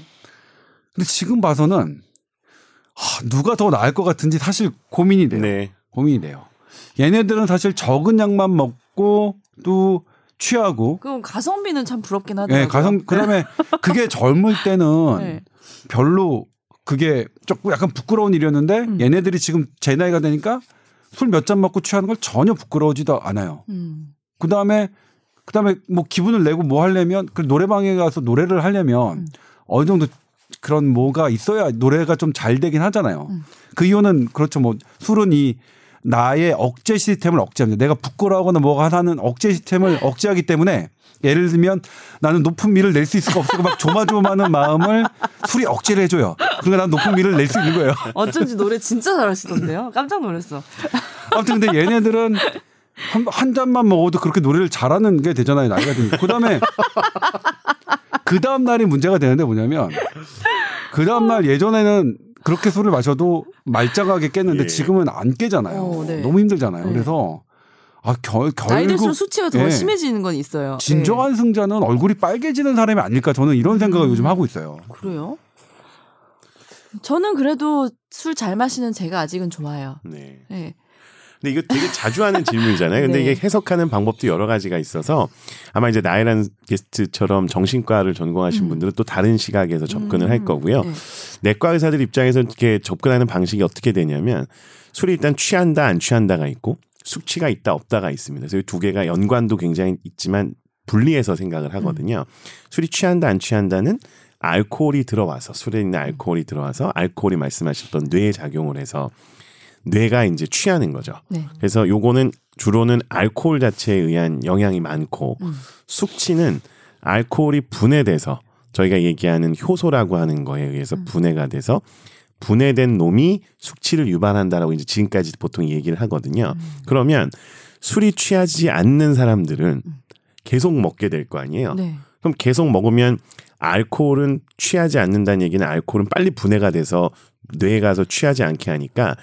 근데 지금 봐서는 아, 누가 더 나을 것 같은지 사실 고민이 돼요. 네. 고민이 돼요. 얘네들은 사실 적은 양만 먹고 또 취하고 그럼 가성비는 참 부럽긴 하더라고요. 예, 가성 그다음에 그게 젊을 때는 네. 별로 그게 조금 약간 부끄러운 일이었는데 음. 얘네들이 지금 제 나이가 되니까 술 몇 잔 먹고 취하는 걸 전혀 부끄러워지도 않아요. 음. 그다음에 그다음에 뭐 기분을 내고 뭐 하려면 그 노래방에 가서 노래를 하려면 음. 어느 정도 그런 뭐가 있어야 노래가 좀 잘 되긴 하잖아요. 음. 그 이유는 그렇죠. 뭐 술은 이 나의 억제 시스템을 억제합니다. 내가 부끄러워하거나 뭐가 하는 억제 시스템을 억제하기 때문에 예를 들면 나는 높은 미를 낼 수 있을까 없을까 막 조마조마하는 마음을 술이 억제를 해줘요. 그러니까 난 높은 미를 낼 수 있는 거예요. 어쩐지 노래 진짜 잘하시던데요. 깜짝 놀랐어. 아무튼 근데 얘네들은 한, 한 잔만 먹어도 그렇게 노래를 잘하는 게 되잖아요. 나이가 드니까. 그 다음에 그 다음 날이 문제가 되는데 뭐냐면 그 다음 날 예전에는 그렇게 술을 마셔도 말짱하게 깼는데 예. 지금은 안 깨잖아요. 어, 네. 너무 힘들잖아요. 네. 그래서 아 결, 나이 들수록 결국 수치가 더 예. 심해지는 건 있어요. 진정한 승자는 얼굴이 빨개지는 사람이 아닐까 저는 이런 생각을 음. 요즘 하고 있어요. 네. 그래요? 저는 그래도 술 잘 마시는 제가 아직은 좋아요. 네. 네. 근데 이거 되게 자주 하는 질문이잖아요. 근데 네. 이게 해석하는 방법도 여러 가지가 있어서 아마 이제 나이란 게스트처럼 정신과를 전공하신 음. 분들은 또 다른 시각에서 접근을 할 음. 거고요. 네. 내과 의사들 입장에서 이렇게 접근하는 방식이 어떻게 되냐면 술이 일단 취한다 안 취한다가 있고 숙취가 있다 없다가 있습니다. 그래서 이 두 개가 연관도 굉장히 있지만 분리해서 생각을 하거든요. 술이 취한다 안 취한다는 알코올이 들어와서 술에 있는 알코올이 들어와서 알코올이 말씀하셨던 뇌에 작용을 해서 뇌가 이제 취하는 거죠. 네. 그래서 요거는 주로는 알코올 자체에 의한 영향이 많고 음. 숙취는 알코올이 분해돼서 저희가 얘기하는 효소라고 하는 거에 의해서 음. 분해가 돼서 분해된 놈이 숙취를 유발한다라고 이제 지금까지 보통 얘기를 하거든요. 음. 그러면 술이 취하지 않는 사람들은 계속 먹게 될 거 아니에요. 네. 그럼 계속 먹으면 알코올은 취하지 않는다는 얘기는 알코올은 빨리 분해가 돼서 뇌에 가서 취하지 않게 하니까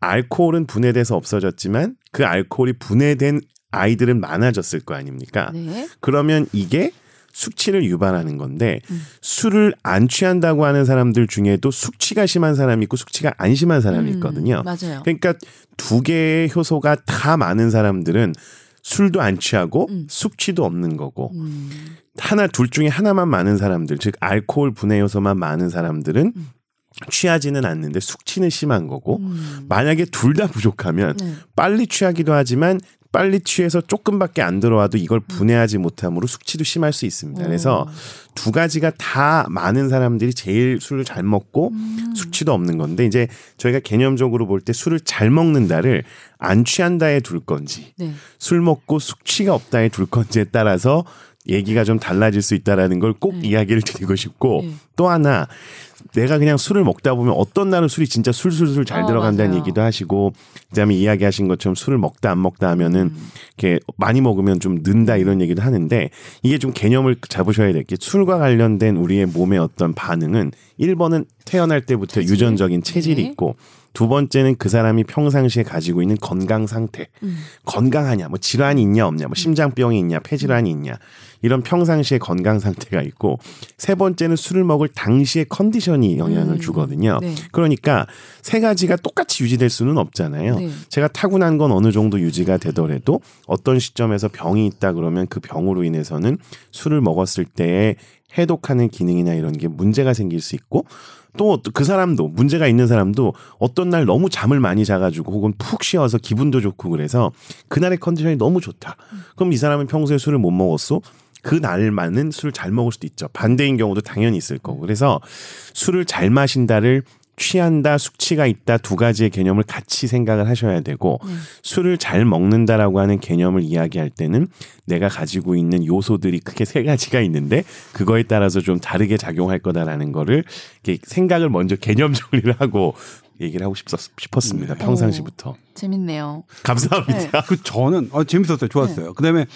알코올은 분해돼서 없어졌지만 그 알코올이 분해된 아이들은 많아졌을 거 아닙니까? 네. 그러면 이게 숙취를 유발하는 건데 음. 술을 안 취한다고 하는 사람들 중에도 숙취가 심한 사람이 있고 숙취가 안 심한 사람이 음, 있거든요. 맞아요. 그러니까 두 개의 효소가 다 많은 사람들은 술도 안 취하고 음. 숙취도 없는 거고 음. 하나 둘 중에 하나만 많은 사람들 즉 알코올 분해 요소만 많은 사람들은 음. 취하지는 않는데 숙취는 심한 거고 음. 만약에 둘 다 부족하면 네. 빨리 취하기도 하지만 빨리 취해서 조금밖에 안 들어와도 이걸 분해하지 못함으로 숙취도 심할 수 있습니다. 그래서 어. 두 가지가 다 많은 사람들이 제일 술을 잘 먹고 음. 숙취도 없는 건데 이제 저희가 개념적으로 볼 때 술을 잘 먹는다를 안 취한다에 둘 건지 네. 술 먹고 숙취가 없다에 둘 건지에 따라서 얘기가 좀 달라질 수 있다라는 걸꼭 네. 이야기를 드리고 싶고 네. 또 하나 내가 그냥 술을 먹다 보면 어떤 날은 술이 진짜 술술술 잘 어, 들어간다는 맞아요. 얘기도 하시고 그다음에 이야기하신 것처럼 술을 먹다 안 먹다 하면은 음. 이렇게 많이 먹으면 좀 는다 이런 얘기도 하는데 이게 좀 개념을 잡으셔야 될 게 술과 관련된 우리의 몸의 어떤 반응은 1번은 태어날 때부터 체질. 유전적인 체질이 네. 있고 두 번째는 그 사람이 평상시에 가지고 있는 건강 상태 음. 건강하냐, 뭐 질환이 있냐 없냐, 뭐 심장병이 있냐, 폐질환이 있냐 이런 평상시의 건강 상태가 있고 세 번째는 술을 먹을 당시의 컨디션이 영향을 음. 주거든요. 네. 그러니까 세 가지가 똑같이 유지될 수는 없잖아요. 네. 제가 타고난 건 어느 정도 유지가 되더라도 어떤 시점에서 병이 있다 그러면 그 병으로 인해서는 술을 먹었을 때에 해독하는 기능이나 이런 게 문제가 생길 수 있고 또 그 사람도 문제가 있는 사람도 어떤 날 너무 잠을 많이 자가지고 혹은 푹 쉬어서 기분도 좋고 그래서 그날의 컨디션이 너무 좋다. 그럼 이 사람은 평소에 술을 못 먹었어. 그 날만은 술을 잘 먹을 수도 있죠. 반대인 경우도 당연히 있을 거고. 그래서 술을 잘 마신다를 취한다, 숙취가 있다 두 가지의 개념을 같이 생각을 하셔야 되고 네. 술을 잘 먹는다라고 하는 개념을 이야기할 때는 내가 가지고 있는 요소들이 크게 세 가지가 있는데 그거에 따라서 좀 다르게 작용할 거다라는 거를 이렇게 생각을 먼저 개념 정리를 하고 얘기를 하고 싶었, 싶었습니다. 네. 평상시부터. 재밌네요. 감사합니다. 그 저는 어, 재밌었어요. 좋았어요. 그다음에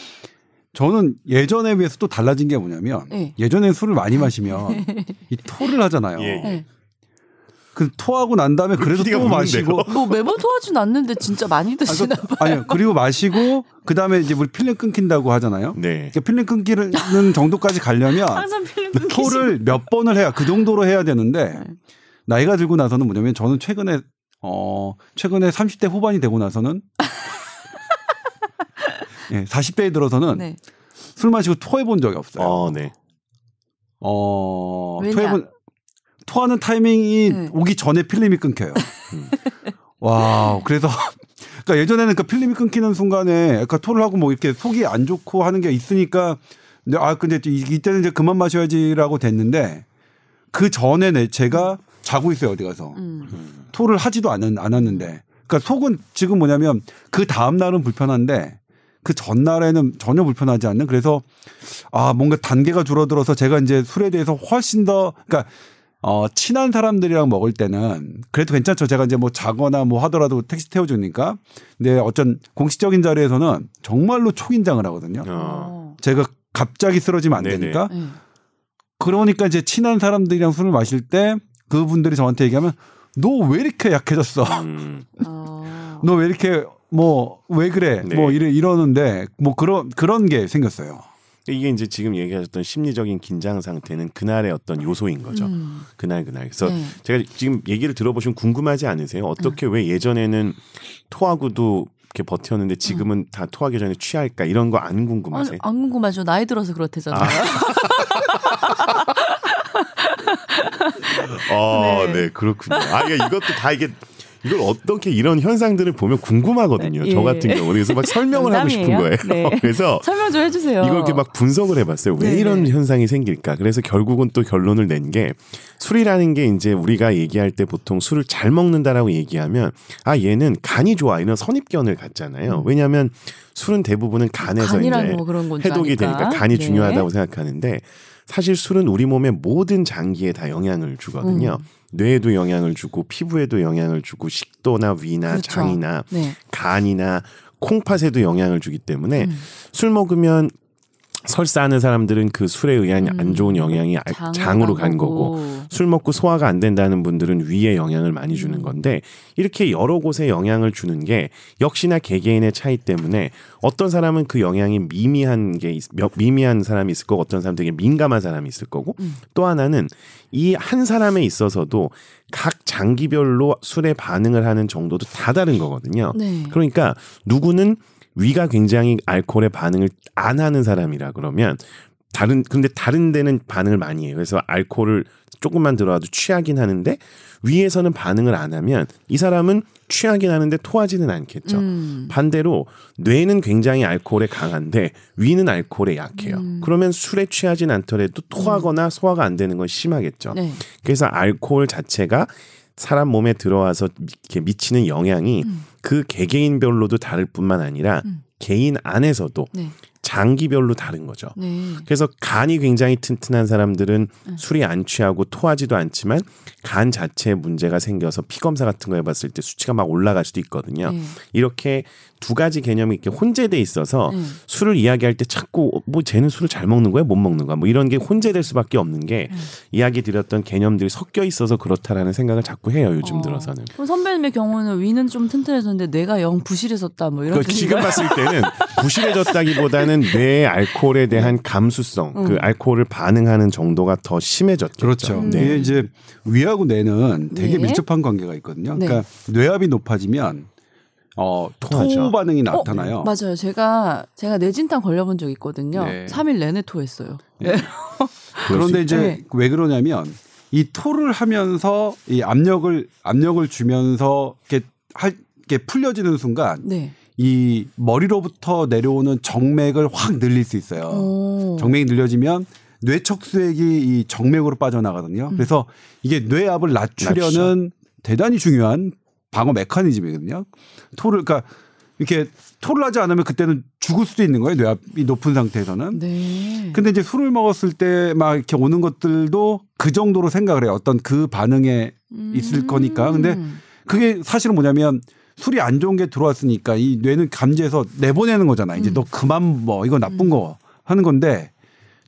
저는 예전에 비해서 또 달라진 게 뭐냐면 네. 예전에 술을 많이 마시면 이 토를 하잖아요. 예, 예. 네. 그 토하고 난 다음에 그래도 PD가 또. 마시고 뭐 매번 토하진 않는데 진짜 많이 드시나 아, 그- 아니요. 그리고 마시고 그다음에 이제 우리 필름 끊긴다고 하잖아요. 네. 그러니까 필름 끊기는 정도까지 가려면 항상 필름 끊기시 토를 몇 번을 해야 그 정도로 해야 되는데 네. 나이가 들고 나서는 뭐냐면 저는 최근에 어 최근에 30대 후반이 되고 나서는 예, 40대에 들어서는 네. 술 마시고 토해 본 적이 없어요. 어, 네. 어, 왜냐? 토해 본 토하는 타이밍이 네. 오기 전에 필름이 끊겨요. 음. 와, 그래서 그러니까 예전에는 그 필름이 끊기는 순간에 약간 토를 하고 뭐 이렇게 속이 안 좋고 하는 게 있으니까 근데 아 근데 이- 이때는 이제 그만 마셔야지라고 됐는데 그 전에 내 제가 자고 있어요 어디 가서 음. 토를 하지도 않은, 않았는데 그러니까 속은 지금 뭐냐면 그 다음 날은 불편한데 그 전날에는 전혀 불편하지 않는 그래서 아 뭔가 단계가 줄어들어서 제가 이제 술에 대해서 훨씬 더 그러니까 어, 친한 사람들이랑 먹을 때는 그래도 괜찮죠. 제가 이제 뭐 자거나 뭐 하더라도 택시 태워주니까. 근데 어쩐 공식적인 자리에서는 정말로 초긴장을 하거든요. 어. 제가 갑자기 쓰러지면 안 네네. 되니까. 네. 그러니까 이제 친한 사람들이랑 술을 마실 때 그분들이 저한테 얘기하면 너 왜 이렇게 약해졌어? 음. 어. 너 왜 이렇게 뭐 왜 그래? 네. 뭐 이래 이러는데 뭐 그런 그런 게 생겼어요. 이게 이제 지금 얘기하셨던 심리적인 긴장 상태는 그날의 어떤 요소인 거죠. 음. 그날 그날. 그래서 네. 제가 지금 얘기를 들어보시면 궁금하지 않으세요? 어떻게 왜 예전에는 토하고도 이렇게 버텼는데 지금은 다 토하기 전에 취할까 이런 거 안 궁금하세요? 안 궁금하죠. 나이 들어서 그렇대잖아요. 어, 네. 네. 그렇군요. 아, 이게 이것도 다 이게 이걸 어떻게 이런 현상들을 보면 궁금하거든요. 예. 저 같은 경우 그래서 막 설명을 하고 싶은? 거예요. 네. 그래서 설명 좀 해주세요. 이걸 이렇게 막 분석을 해봤어요. 왜 네네. 이런 현상이 생길까? 그래서 결국은 또 결론을 낸 게 술이라는 게 이제 우리가 얘기할 때 보통 술을 잘 먹는다라고 얘기하면 아 얘는 간이 좋아 이런 선입견을 갖잖아요. 왜냐하면 술은 대부분은 간에서 음. 이제 뭐 해독이 아니까. 되니까 간이 네. 중요하다고 생각하는데 사실 술은 우리 몸의 모든 장기에 다 영향을 주거든요. 음. 뇌에도 영향을 주고 피부에도 영향을 주고 식도나 위나 그렇죠. 장이나 네. 간이나 콩팥에도 영향을 주기 때문에 음. 술 먹으면 설사하는 사람들은 그 술에 의한 음. 안 좋은 영향이 알- 장으로 장으로 간간 거고 술 먹고 소화가 안 된다는 분들은 위에 영향을 많이 주는 음. 건데 이렇게 여러 곳에 영향을 주는 게 역시나 개개인의 차이 때문에 어떤 사람은 그 영향이 미미한 게 미미한 사람이 있을 거고 어떤 사람 되게 민감한 사람이 있을 거고 음. 또 하나는 이 한 사람에 있어서도 각 장기별로 술에 반응을 하는 정도도 다 다른 거거든요. 네. 그러니까 누구는 위가 굉장히 알코올에 반응을 안 하는 사람이라 그러면 다른 근데 다른 데는 반응을 많이 해요. 그래서 알코올을 조금만 들어와도 취하긴 하는데 위에서는 반응을 안 하면 이 사람은 취하긴 하는데 토하지는 않겠죠. 음. 반대로 뇌는 굉장히 알코올에 강한데 위는 알코올에 약해요. 음. 그러면 술에 취하진 않더라도 토하거나 소화가 안 되는 건 심하겠죠. 네. 그래서 알코올 자체가 사람 몸에 들어와서 미- 이렇게 미치는 영향이 음. 그 개개인별로도 다를 뿐만 아니라 음. 개인 안에서도 네. 장기별로 다른 거죠. 네. 그래서 간이 굉장히 튼튼한 사람들은 음. 술이 안 취하고 토하지도 않지만 간 자체에 문제가 생겨서 피 검사 같은 거 해봤을 때 수치가 막 올라갈 수도 있거든요. 네. 이렇게 두 가지 개념이 이렇게 혼재돼 있어서 네. 술을 이야기할 때 자꾸 어, 뭐 쟤는 술을 잘 먹는 거야 못 먹는 거야 뭐 이런 게 혼재될 수밖에 없는 게 음. 이야기 드렸던 개념들이 섞여 있어서 그렇다라는 생각을 자꾸 해요 요즘 어. 들어서는. 그럼 선배님의 경우는 위는 좀 튼튼해졌는데 뇌가 영 부실해졌다 뭐 이런 그 지금? 봤을 때는 부실해졌다기보다는 뇌의 알코올에 대한 감수성, 그 음. 알코올을 반응하는 정도가 더 심해졌죠. 그렇죠. 음. 네. 이게 이제 위하고 뇌는 되게 네. 밀접한 관계가 있거든요. 네. 그러니까 뇌압이 높아지면 어, 토하죠. 토 반응이 나타나요. 맞아요. 제가 제가 뇌진탕 걸려본 적 있거든요. 네. 3일 내내 토했어요. 그런데 이제 네. 왜 그러냐면 이 토를 하면서 이 압력을 압력을 주면서 이렇게 할 이렇게 풀려지는 순간 네. 이 머리로부터 내려오는 정맥을 확 늘릴 수 있어요. 오. 정맥이 늘려지면 뇌척수액이 이 정맥으로 음. 빠져나가거든요. 그래서 이게 뇌압을 낮추려는 대단히 중요한 방어 메커니즘이거든요. 토를 그러니까 이렇게 토를 하지 않으면 그때는 죽을 수도 있는 거예요. 뇌압이 높은 상태에서는. 네. 근데 이제 술을 먹었을 때 막 이렇게 오는 것들도 그 정도로 생각을 해요. 어떤 그 반응에 있을 거니까. 근데 음. 그게 사실은 뭐냐면 술이 안 좋은 게 들어왔으니까 이 뇌는 감지해서 내보내는 거잖아. 이제 음. 너 그만 뭐 이거 나쁜 거 하는 건데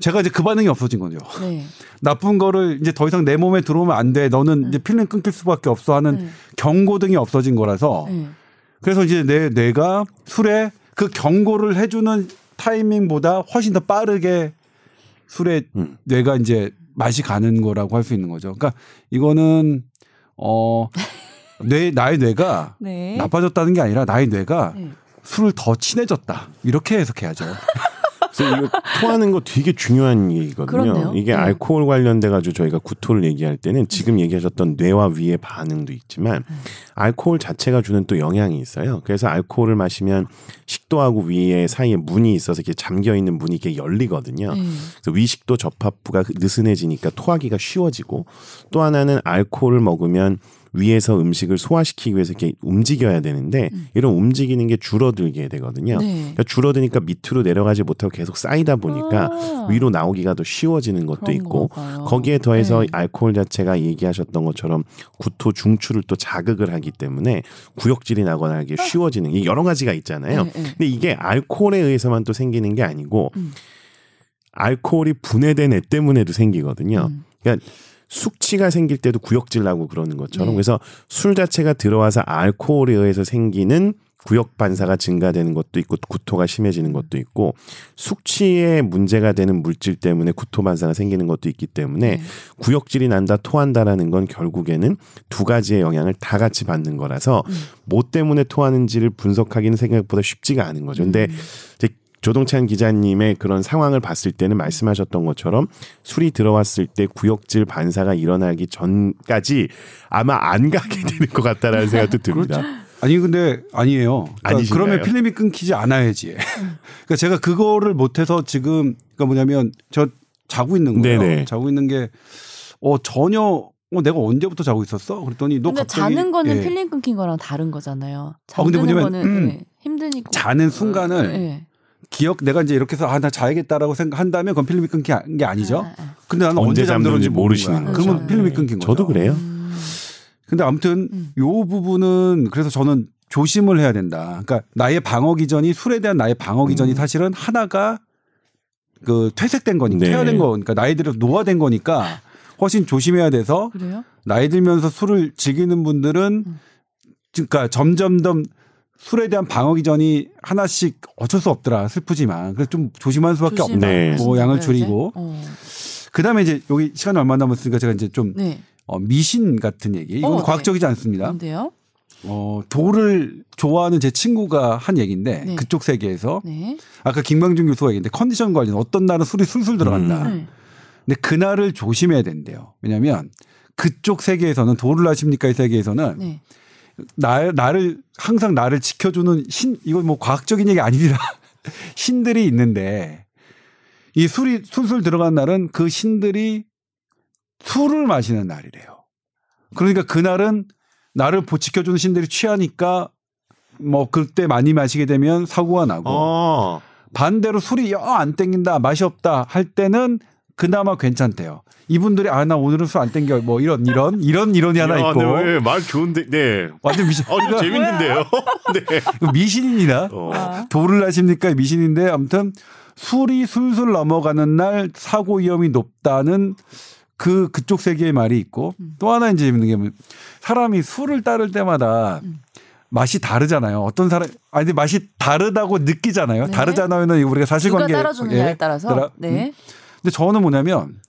제가 이제 그 반응이 없어진 거죠. 네. 나쁜 거를 이제 더 이상 내 몸에 들어오면 안 돼. 너는 이제 필름 끊길 수밖에 없어 하는 네. 경고등이 없어진 거라서 네. 그래서 이제 내 뇌가 술에 그 경고를 해주는 타이밍보다 훨씬 더 빠르게 술에 음. 뇌가 이제 맛이 가는 거라고 할 수 있는 거죠. 그러니까 이거는 어 뇌 나의 뇌가 네. 나빠졌다는 게 아니라 나의 뇌가 네. 술을 더 친해졌다 이렇게 해석해야죠. 이거 토하는 거 되게 중요한 얘기거든요. 그렇네요. 이게 네. 알코올 관련돼 가지고 저희가 구토를 얘기할 때는 지금 얘기하셨던 뇌와 위의 반응도 있지만 음. 알코올 자체가 주는 또 영향이 있어요. 그래서 알코올을 마시면 식도하고 위의 사이에 문이 있어서 이렇게 잠겨 있는 문이 이렇게 열리거든요. 네. 그래서 위식도 접합부가 느슨해지니까 토하기가 쉬워지고 또 하나는 알코올을 먹으면 위에서 음식을 소화시키기 위해서 이렇게 움직여야 되는데 음. 이런 움직이는 게 줄어들게 되거든요. 네. 그러니까 줄어드니까 밑으로 내려가지 못하고 계속 쌓이다 보니까 아, 위로 나오기가 더 쉬워지는 것도 있고 건가요? 거기에 더해서 네. 알코올 자체가 얘기하셨던 것처럼 구토 중추를 또 자극을 하기 때문에 구역질이 나거나 하기 쉬워지는 이 여러 가지가 있잖아요. 네, 네. 근데 이게 알코올에 의해서만 또 생기는 게 아니고 음. 알코올이 분해된 애 때문에도 생기거든요. 음. 그러니까 숙취가 생길 때도 구역질 나고 그러는 것처럼 네. 그래서 술 자체가 들어와서 알코올에 의해서 생기는 구역 반사가 증가되는 것도 있고 구토가 심해지는 것도 있고 숙취에 문제가 되는 물질 때문에 구토 반사가 생기는 것도 있기 때문에 네. 구역질이 난다 토한다라는 건 결국에는 두 가지의 영향을 다 같이 받는 거라서 음. 뭐 때문에 토하는지를 분석하기는 생각보다 쉽지가 않은 거죠. 근데 음. 조동찬 기자님의 그런 상황을 봤을 때는 말씀하셨던 것처럼 술이 들어왔을 때 구역질 반사가 일어나기 전까지 아마 안 가게 되는 것 같다라는 생각도 듭니다. 아니 근데 아니에요. 그러니까 아니신가요? 그러면 필름이 끊기지 않아야지. 그러니까 제가 그거를 못해서 지금 그러니까 뭐냐면 저 자고 있는 거예요. 네네. 자고 있는 게 어 전혀 어 내가 언제부터 자고 있었어? 그랬더니 너 근데 갑자기 자는 거는 예. 필름 끊긴 거랑 다른 거잖아요. 어, 근데 잠드는 뭐냐면, 거는 음, 네, 힘드니까. 자는 순간을 네. 기억 내가 이제 이렇게 해서 아 나 자야겠다라고 생각한다면 그건 필름이 끊긴 게 아니죠. 아, 아. 근데 나는 언제 언제 잠들었는지 모르시는. 거죠. 그러면 필름이 네. 끊긴 거죠. 저도 그래요. 음. 근데 아무튼 음. 요 부분은 그래서 저는 조심을 해야 된다. 그러니까 나의 방어 기전이 술에 대한 나의 방어 기전이 음. 사실은 하나가 그 퇴색된 거니까 네. 퇴화된 거 그러니까 나이 들어 노화된 거니까 훨씬 조심해야 돼서 그래요? 나이 들면서 술을 즐기는 분들은 음. 그러니까 점점점 술에 대한 방어 기전이 하나씩 어쩔 수 없더라 슬프지만 그래서 좀 조심할 수밖에 조심 없다. 네. 뭐 양을 줄이고 이제? 어. 그다음에 이제 여기 시간이 얼마 남았으니까 제가 이제 좀 네. 어, 미신 같은 얘기 이건 어, 네. 과학적이지 않습니다. 뭔데요? 어, 돌을 좋아하는 제 친구가 한 얘기인데 네. 그쪽 세계에서 네. 아까 김광준 교수가 얘기했는데 컨디션 관리는 어떤 날은 술이 술술 들어간다. 음. 네. 근데 그날을 조심해야 된대요. 왜냐하면 그쪽 세계에서는 돌을 아십니까의 세계에서는 네. 나, 나를 항상 나를 지켜주는 신 이건 뭐 과학적인 얘기 아닙니다. 신들이 있는데 이 술이 술술 들어간 날은 그 신들이 술을 마시는 날이래요. 그러니까 그날은 나를 보 지켜주는 신들이 취하니까 뭐 그때 많이 마시게 되면 사고가 나고 어. 반대로 술이 영 안 땡긴다 맛이 없다 할 때는 그나마 괜찮대요. 이분들이 아 나 오늘은 술 안 땡겨 뭐 이런 이런 이런 이론이 하나 야, 있고 네, 네, 말 좋은데, 네. 완전 미신 어, 좀 재밌는데요. 네. 미신입니다. 어. 아. 도를 하십니까 미신인데 아무튼 술이 술술 넘어가는 날 사고 위험이 높다는 그 그쪽 세계의 말이 있고 음. 또 하나 이제 재밌는 게 뭐냐면 사람이 술을 따를 때마다 음. 맛이 다르잖아요. 어떤 사람 아니 근데 맛이 다르다고 느끼잖아요. 네. 다르잖아요는 우리가 사실관계 따라주느냐에 예, 따라서. 따라- 음. 네. 근데 저는 뭐냐면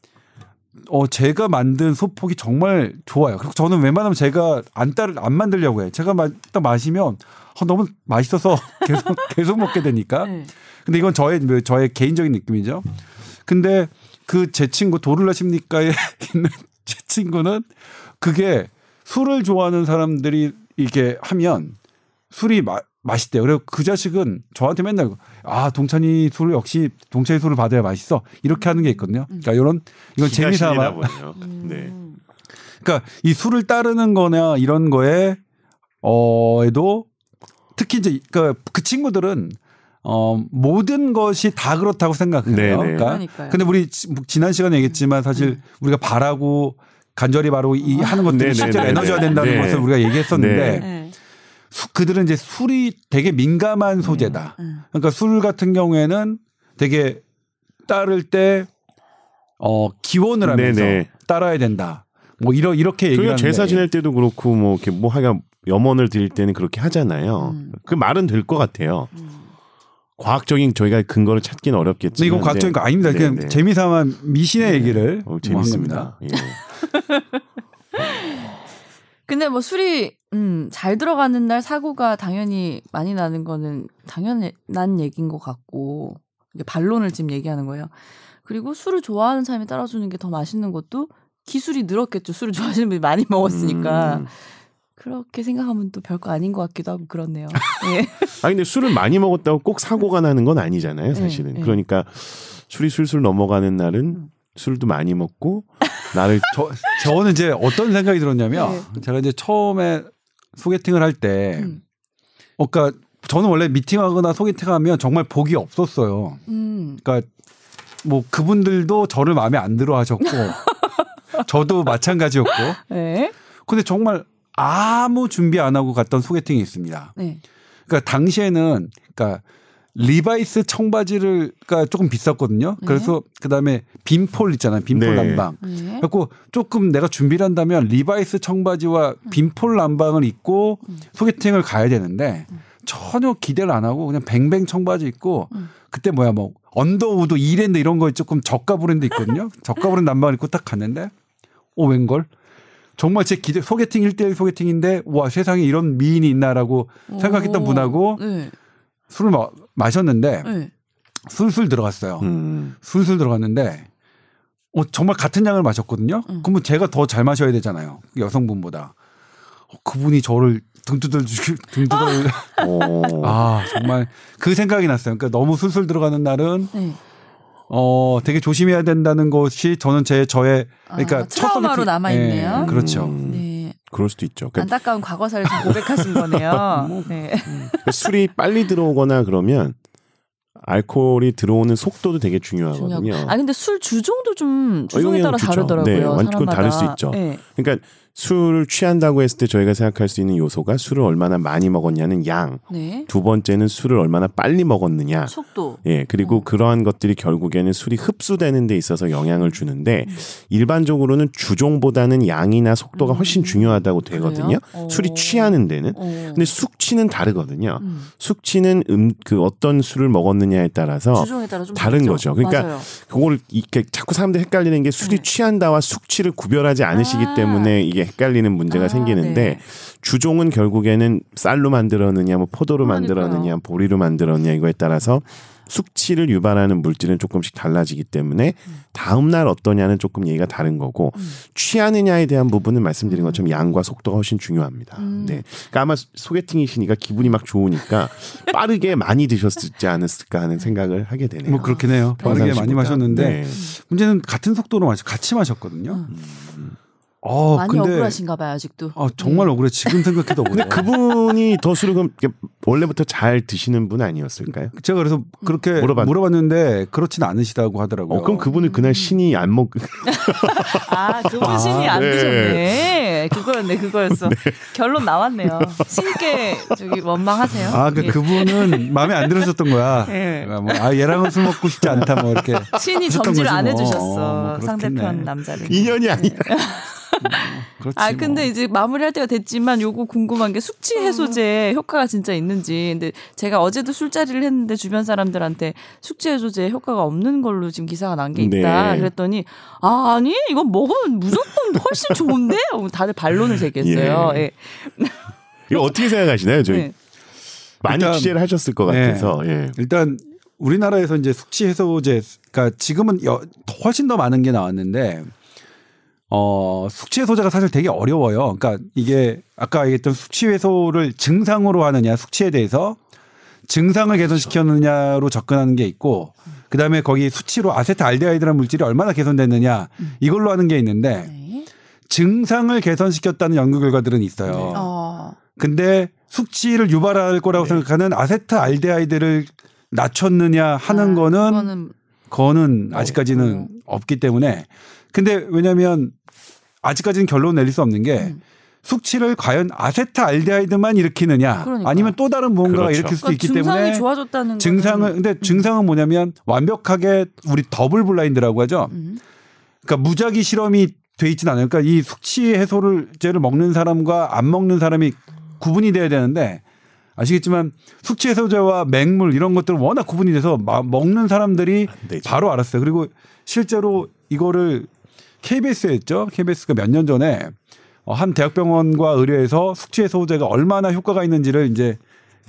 어 제가 만든 소폭이 정말 좋아요. 그리고 저는 웬만하면 제가 안 따를 안 만들려고 해. 제가 마, 딱 마시면 어, 너무 맛있어서 계속 계속 먹게 되니까. 네. 근데 이건 저의 뭐 저의 개인적인 느낌이죠. 근데 그 제 친구 도를라 십니까에 있는 제 친구는 그게 술을 좋아하는 사람들이 이렇게 하면 술이 마, 맛있대요. 그리고 그 자식은 저한테 맨날 아 동찬이 술 역시 동찬이 술을 받아야 맛있어 이렇게 하는 게 있거든요. 그러니까 이런 이건 재미삼아. 보네요. 네. 음. 그러니까 이 술을 따르는-거나 이런 거에 어에도 특히 이제 그, 그 친구들은 어 모든 것이 다 그렇다고 생각해요. 네네. 그러니까 그러니까요. 근데 우리 지- 뭐 지난 시간에 얘기했지만 사실 우리가 바라고 간절히 바라고 이 하는 것들이 네네네네. 실제로 에너지가 된다는 네. 것을 우리가 얘기했었는데 네. 수- 그들은 이제 술이 되게 민감한 소재다. 음. 그러니까 술 같은 경우에는 되게 따를 때 어, 기원을 하면서 네네. 따라야 된다. 뭐 이러 이렇게 하는데 제사 지낼 때도 그렇고 뭐 이렇게 뭐 하가 염원을 드릴 때는 그렇게 하잖아요. 음. 그 말은 될 것 같아요. 음. 과학적인 저희가 근거를 찾기는 어렵겠지만. 이건 과학적인 거 아닙니다. 그냥 네네. 재미삼아 미신의 얘기를 어, 재밌습니다. 예. 근데 뭐 술이 음, 잘 들어가는 날 사고가 당연히 많이 나는 거는 당연한 얘기인 것 같고 이게 반론을 지금 얘기하는 거예요. 그리고 술을 좋아하는 사람이 따라주는 게 더 맛있는 것도 기술이 늘었겠죠. 술을 좋아하시는 분이 많이 먹었으니까 음. 그렇게 생각하면 또 별거 아닌 것 같기도 하고 그렇네요. 예. 아니 근데 술을 많이 먹었다고 꼭 사고가 나는 건 아니잖아요, 사실은. 네, 네. 그러니까 술이 술술 넘어가는 날은 음. 술도 많이 먹고 나를 저 저는 이제 어떤 생각이 들었냐면 제가 이제 처음에 소개팅을 할 때, 음. 어, 그러니까 저는 원래 미팅하거나 소개팅하면 정말 복이 없었어요. 음. 그러니까 뭐 그분들도 저를 마음에 안 들어 하셨고 저도 마찬가지였고 네. 근데 정말 아무 준비 안 하고 갔던 소개팅이 있습니다. 네. 그러니까 당시에는 그러니까 리바이스 청바지를 그러니까 조금 비쌌거든요. 네. 그래서 그다음에 빈폴 있잖아요. 빈폴 네. 남방. 네. 그래고 조금 내가 준비를 한다면 리바이스 청바지와 빈폴 남방을 입고 음. 소개팅을 가야 되는데 전혀 기대를 안 하고 그냥 뱅뱅 청바지 입고 음. 그때 뭐야 뭐 언더우드 이랜드 이런 거 조금 저가 브랜드 있거든요. 저가 브랜드 남방을 입고 딱 갔는데 어 웬걸 정말 제 기대 소개팅 1대1 소개팅인데 와 세상에 이런 미인이 있나라고 생각했던 오. 분하고 네. 술을 마, 마셨는데 네. 술술 들어갔어요. 음. 술술 들어갔는데 어, 정말 같은 양을 마셨거든요. 음. 그러면 제가 더 잘 마셔야 되잖아요. 여성분보다. 어, 그분이 저를 등 두들 주기 등 두들 어. 아 정말 그 생각이 났어요. 그러니까 너무 술술 들어가는 날은 네. 어 되게 조심해야 된다는 것이 저는 제 저의 그러니까 아, 트라우마로 소개팅- 남아 있네요. 예, 그렇죠. 음. 네. 그럴 수도 있죠. 그러니까 안타까운 과거사를 좀 고백하신 거네요. 뭐. 네. 술이 빨리 들어오거나 그러면 알코올이 들어오는 속도도 되게 중요하거든요. 중요하고. 아 근데 술 주종도 좀 주종에 영향을 따라. 다르더라고요. 네, 완전. 다를 수 있죠. 네. 그러니까 술을 취한다고 했을 때 저희가 생각할 수 있는 요소가 술을 얼마나 많이 먹었냐는 양, 네. 두 번째는 술을 얼마나 빨리 먹었느냐. 속도. 예, 그리고 어. 그러한 것들이 결국에는 술이 흡수되는 데 있어서 영향을 주는데 음. 일반적으로는 주종보다는 양이나 속도가 훨씬 중요하다고 되거든요. 그래요? 술이 어. 취하는 데는. 어. 근데 숙취는 다르거든요. 음. 숙취는 음, 그 어떤 술을 먹었느냐에 따라서 주종에 따라 좀 다른 다르죠. 거죠. 그러니까 맞아요. 그걸 이렇게 자꾸 사람들 이 헷갈리는 게 술이 네. 취한다와 숙취를 구별하지 않으시기 아. 때문에 이게 헷갈리는 문제가 아, 생기는데 네. 주종은 결국에는 쌀로 만들었느냐, 뭐 포도로 그러니까요. 만들었느냐, 보리로 만들었느냐 이거에 따라서 숙취를 유발하는 물질은 조금씩 달라지기 때문에 다음 날 어떠냐는 조금 얘기가 다른 거고 음. 취하느냐에 대한 부분은 말씀드린 것처럼 양과 속도가 훨씬 중요합니다. 음. 네, 그러니까 아마 소개팅이시니까 기분이 막 좋으니까 빠르게 많이 드셨지 않았을까 하는 생각을 하게 되네요. 뭐 그렇긴 해요. 빠르게 많이. 마셨는데 네. 문제는 같은 속도로 마셨 같이 마셨거든요. 어 많이 근데 억울하신가 봐요 아직도. 아, 정말 억울해. 지금 생각해도 억울해. 근데 그분이 더 술을 원래부터 잘 드시는 분 아니었을까요? 제가 그래서 그렇게 물어봤- 물어봤... 는데 그렇진 않으시다고 하더라고요. 어, 그럼 그분은 그날 신이 안 먹. 아, 그분 신이 안 네. 드셨네. 그거였네, 그거였어. 결론 나왔네요. 신께 저기 원망하세요. 아, 그 예. 그분은 마음에 안 들으셨던 거야. 예. 아, 뭐, 아, 얘랑은 술 먹고 싶지 않다, 뭐 이렇게. 신이 점지를 거지 안 뭐. 해주셨어. 어, 뭐 상대편. 남자를. 인연이 아니야. 그렇지. 아 근데 뭐. 이제 마무리할 때가 됐지만 요거 궁금한 게 숙취 해소제 효과가 진짜 있는지 근데 제가 어제도 술자리를 했는데 주변 사람들한테 숙취 해소제 효과가 없는 걸로 지금 기사가 난 게 있다 네. 그랬더니 아 아니 이건 먹으면 무조건 훨씬 좋은데 어, 다들 반론을 제기했어요. 예. 예. 이거 어떻게 생각하시나요? 저희 네. 많이 일단- 취재를 하셨을 것 네. 같아서. 예. 일단 우리나라에서 이제 숙취 해소제, 그러니까 지금은 여- 훨씬 더 많은 게 나왔는데, 어, 숙취 해소제가 사실 되게 어려워요. 그러니까 이게 아까 얘기했던 숙취 해소를 증상으로 하느냐, 숙취에 대해서 증상을 개선시켰느냐로 접근하는 게 있고, 그 다음에 거기 수치로 아세트알데하이드라는 물질이 얼마나 개선됐느냐, 이걸로 하는 게 있는데, 네. 증상을 개선시켰다는 연구 결과들은 있어요. 네. 어. 근데 숙취를 유발할 거라고 생각하는 아세트알데하이드를 낮췄느냐 하는 아, 거는 그거는 그거는 아직까지는 없기 때문에 근데 왜냐하면 아직까지는 결론 내릴 수 없는 게 음. 숙취를 과연 아세트알데하이드만 일으키느냐 그러니까. 아니면 또 다른 무언가가 그렇죠. 일으킬 수도 그러니까 있기 증상이 때문에 좋아졌다는 증상을 거는- 근데 증상은 뭐냐면 완벽하게 우리 더블 블라인드라고 하죠. 음. 그러니까 무작위 실험이 돼 있지는 않아요. 그러니까 이 숙취 해소를 제를 먹는 사람과 안 먹는 사람이 구분이 돼야 되는데 아시겠지만 숙취 해소제와 맹물 이런 것들은 워낙 구분이 돼서 마- 먹는 사람들이. 바로 알았어요. 그리고 실제로 이거를 KBS에 했죠. KBS가 몇 년 전에 어, 한 대학병원과 의뢰해서 숙취 해소제가 얼마나 효과가 있는지를 이제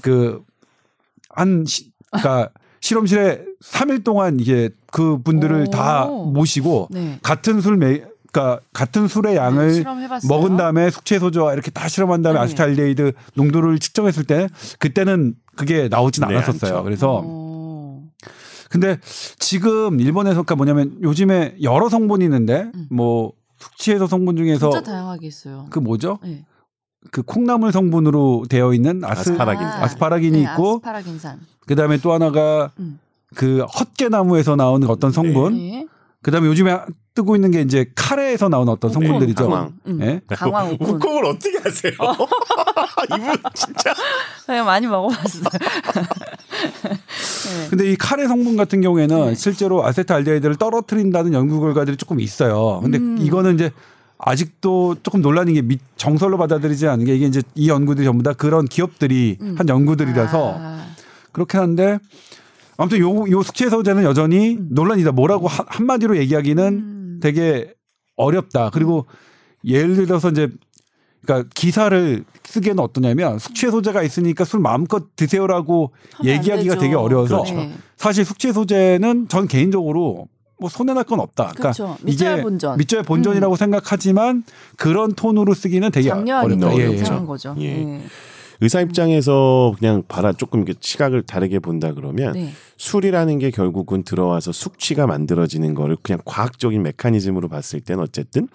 그한 그러니까 실험실에 3일 동안 이게 그 분들을 오. 다 모시고 네. 같은 술 매, 그러니까 같은 술의 양을 네? 먹은 다음에 숙취 해소제와 이렇게 다 실험한 다음에 네. 아세트알데히드 농도를 측정했을 때 그때는 그게 나오진 네, 않았었어요. 그래서 어. 근데 지금 일본에서 그러니까 뭐냐면 요즘에 여러 성분이 있는데 음. 뭐 숙취해소 성분 중에서 진짜 다양하게 있어요. 그 뭐죠? 네. 그 콩나물 성분으로 되어 있는 아스, 아스파라긴산. 아스파라긴이 네, 있고 아스파라긴산. 그다음에 또 하나가 음. 그 헛개나무에서 나오는 어떤 성분 네. 그다음에 요즘에 뜨고 있는 게 이제 카레에서 나오는 어떤 우콘, 성분들이죠. 강황. 음. 예? 강황 우콘. 우콩을 어떻게 하세요? 이분 진짜 그냥 많이 먹어봤어요. 네. 근데 이 카레 성분 같은 경우에는 네. 실제로 아세트알데히드를 떨어뜨린다는 연구 결과들이 조금 있어요. 근데 음. 이거는 이제 아직도 조금 논란인 게 미- 정설로 받아들이지 않은 게 이게 이제 이 연구들이 전부 다 그런 기업들이 음. 한 연구들이라서 아, 그렇긴 한데 아무튼 요, 요 숙취해소 제는 여전히 음. 논란이다. 뭐라고 한, 한마디로 얘기하기는 음. 되게 어렵다. 그리고 예를 들어서 이제 그러니까 기사를 쓰기에는 어떠냐면 숙취해소제가 있으니까 술 마음껏 드세요라고 얘기하기가. 되게 어려워서 그렇죠. 네. 사실 숙취해소제는 전 개인적으로 뭐 손해 날 건 없다. 그러니까 그렇죠. 이게 본전. 음. 밑져야 본전이라고 생각하지만 그런 톤으로 쓰기는 되게 어렵다. 예, 예. 거죠. 예. 네. 의사 입장에서 그냥 봐라 조금 이렇게 시각을 다르게 본다 그러면 네. 술이라는 게 결국은 들어와서 숙취가 만들어지는 거를 그냥 과학적인 메커니즘으로 봤을 때는 어쨌든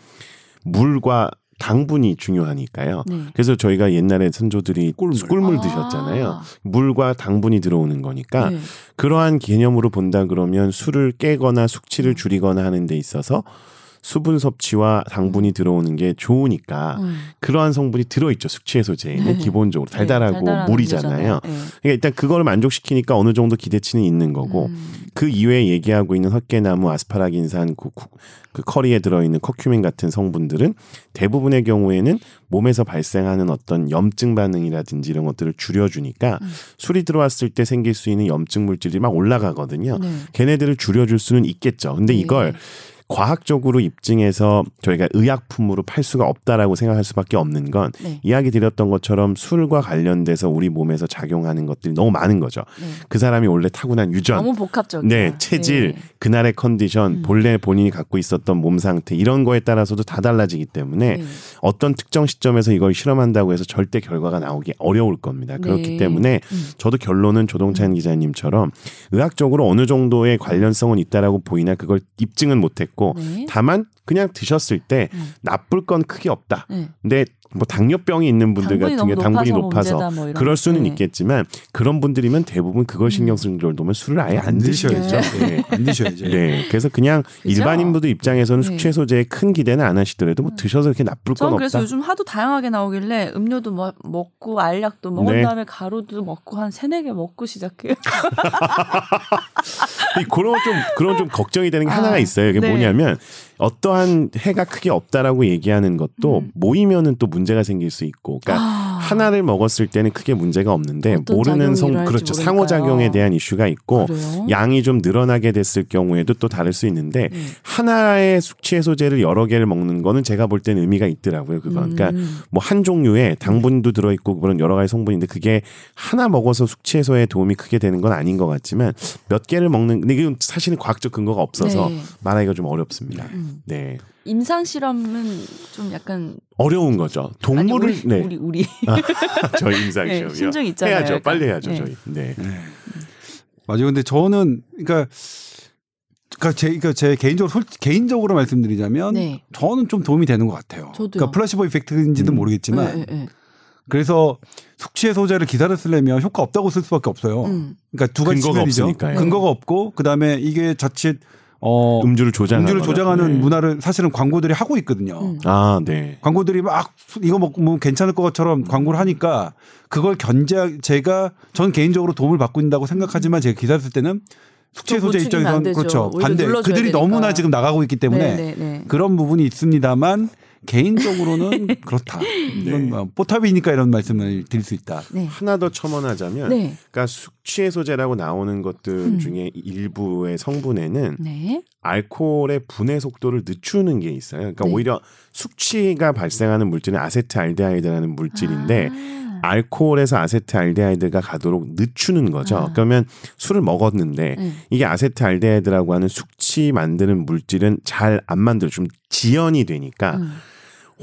물과 당분이 중요하니까요. 네. 그래서 저희가 옛날에 선조들이 꿀물. 을 드셨잖아요. 아. 물과 당분이 들어오는 거니까 네. 그러한 개념으로 본다 그러면 술을 깨거나 숙취를 줄이거나 하는 데 있어서 수분 섭취와 당분이 들어오는 게 좋으니까 음. 그러한 성분이 들어있죠. 숙취해소제에는 네. 기본적으로 네, 달달하고 달달한 물이잖아요. 네. 그러니까 일단 그거를 만족시키니까 어느 정도 기대치는 있는 거고 음. 그 이외에 얘기하고 있는 헛개나무, 아스파라긴산, 그, 구- 그 커리에 들어있는 커큐민 같은 성분들은 대부분의 경우에는 몸에서 발생하는 어떤 염증 반응이라든지 이런 것들을 줄여주니까 음. 술이 들어왔을 때 생길 수 있는 염증 물질이 막 올라가거든요. 네. 걔네들을 줄여줄 수는 있겠죠. 근데 네. 이걸 과학적으로 입증해서 저희가 의약품으로 팔 수가 없다라고 생각할 수밖에 없는 건 네. 이야기 드렸던 것처럼 술과 관련돼서 우리 몸에서 작용하는 것들이 너무 많은 거죠. 네. 그 사람이 원래 타고난 유전, 너무 복합적이야. 네, 체질, 네. 그날의 컨디션, 음. 본래 본인이 갖고 있었던 몸 상태 이런 거에 따라서도 다 달라지기 때문에 네. 어떤 특정 시점에서 이걸 실험한다고 해서 절대 결과가 나오기 어려울 겁니다. 그렇기 네. 때문에 음. 저도 결론은 조동찬 기자님처럼 의학적으로 어느 정도의 관련성은 있다라고 보이나 그걸 입증은 못했고 네. 다만 그냥 드셨을 때 음. 나쁠 건 크게 없다. 네. 근데 뭐 당뇨병이 있는 분들 당분이 같은 게 너무 당분이 높아서 뭐 그럴 수는 네. 있겠지만 그런 분들이면 대부분 그걸 신경 쓸 정도면 술을 아예 안안 드셔야죠. 드셔야죠. 네. 안 드셔야죠. 네. 그래서 그냥 그죠? 일반인분들 입장에서는 네. 숙취해소제에 큰 기대는 안 하시더라도 뭐 드셔서 이렇게 나쁠 건 없다. 그래서 요즘 하도 다양하게 나오길래 음료도 뭐, 먹고 알약도 먹은 네. 다음에 가루도 먹고 한 세네 개 먹고 시작해요. 이 그런 좀 그런 좀 걱정이 되는 게 아, 하나가 있어요. 이게 네. 뭐냐면 어떠한 해가 크게 없다라고 얘기하는 것도 음. 모이면은 또 문제가 생길 수 있고, 그러니까 아. 하나를 먹었을 때는 크게 문제가 없는데 모르는 성 그렇죠 상호작용에. 대한 이슈가 있고 그래요? 양이 좀 늘어나게 됐을 경우에도 또 다를 수 있는데 네. 하나의 숙취 해소제를 여러 개를 먹는 거는 제가 볼 때는 의미가 있더라고요. 그건 그러니까 음. 뭐한 종류의 당분도 들어 있고 그런 여러 가지 성분인데 그게 하나 먹어서 숙취 해소에 도움이 크게 되는 건 아닌 것 같지만 몇 개를 먹는 근데 이건 사실은 과학적 근거가 없어서 네. 말하기가 좀 어렵습니다. 음. 네. 임상 실험은 좀 약간 어려운 거죠. 아니, 동물을 우리, 네. 우리 우리 저희 임상 네, 시험이요. 신중 있잖아요. 해야죠. 약간. 빨리 해야죠, 네. 저희. 네. 맞아요. 근데 저는 그러니까 그러니까 제, 그러니까 제 개인적으로 솔, 개인적으로 말씀드리자면 네. 저는 좀 도움이 되는 것 같아요. 저도요. 그러니까 플라시보 이펙트인지는 음. 모르겠지만 네, 네, 네. 그래서 숙취해소제를 기사를 쓰려면 효과 없다고 쓸 수밖에 없어요. 음. 그러니까 두 가지 근거가 측면이죠. 없으니까요. 근거가 없고 그다음에 이게 자칫 어 음주를 조장하는 음주를 조장하는 네. 문화를 사실은 광고들이 하고 있거든요. 음. 아, 네. 광고들이 막 이거 먹으면 괜찮을 것처럼 광고를 하니까 그걸 견제 제가 전 개인적으로 도움을 받고 있다고 생각하지만 제가 기사를 쓸 때는 죽이면 안 입장에서는. 그렇죠 반대 그들이 되니까. 너무나 지금 나가고 있기 때문에 네, 네, 네. 그런 부분이 있습니다만 개인적으로는 그렇다. 이건 뭐 뽀탑이니까 이런 말씀을 드릴 수 있다. 네. 하나 더 첨언하자면 네. 그러니까 숙취해소제라고 나오는 것들 음. 중에 일부의 성분에는 네. 알코올의 분해 속도를 늦추는 게 있어요. 그러니까 네. 오히려 숙취가 발생하는 물질은 아세트알데하이드라는 물질인데 아. 알코올에서 아세트알데하이드가 가도록 늦추는 거죠. 아. 그러면 술을 먹었는데 네. 이게 아세트알데하이드라고 하는 숙취 만드는 물질은 잘 안 만들어 좀 지연이 되니까 음.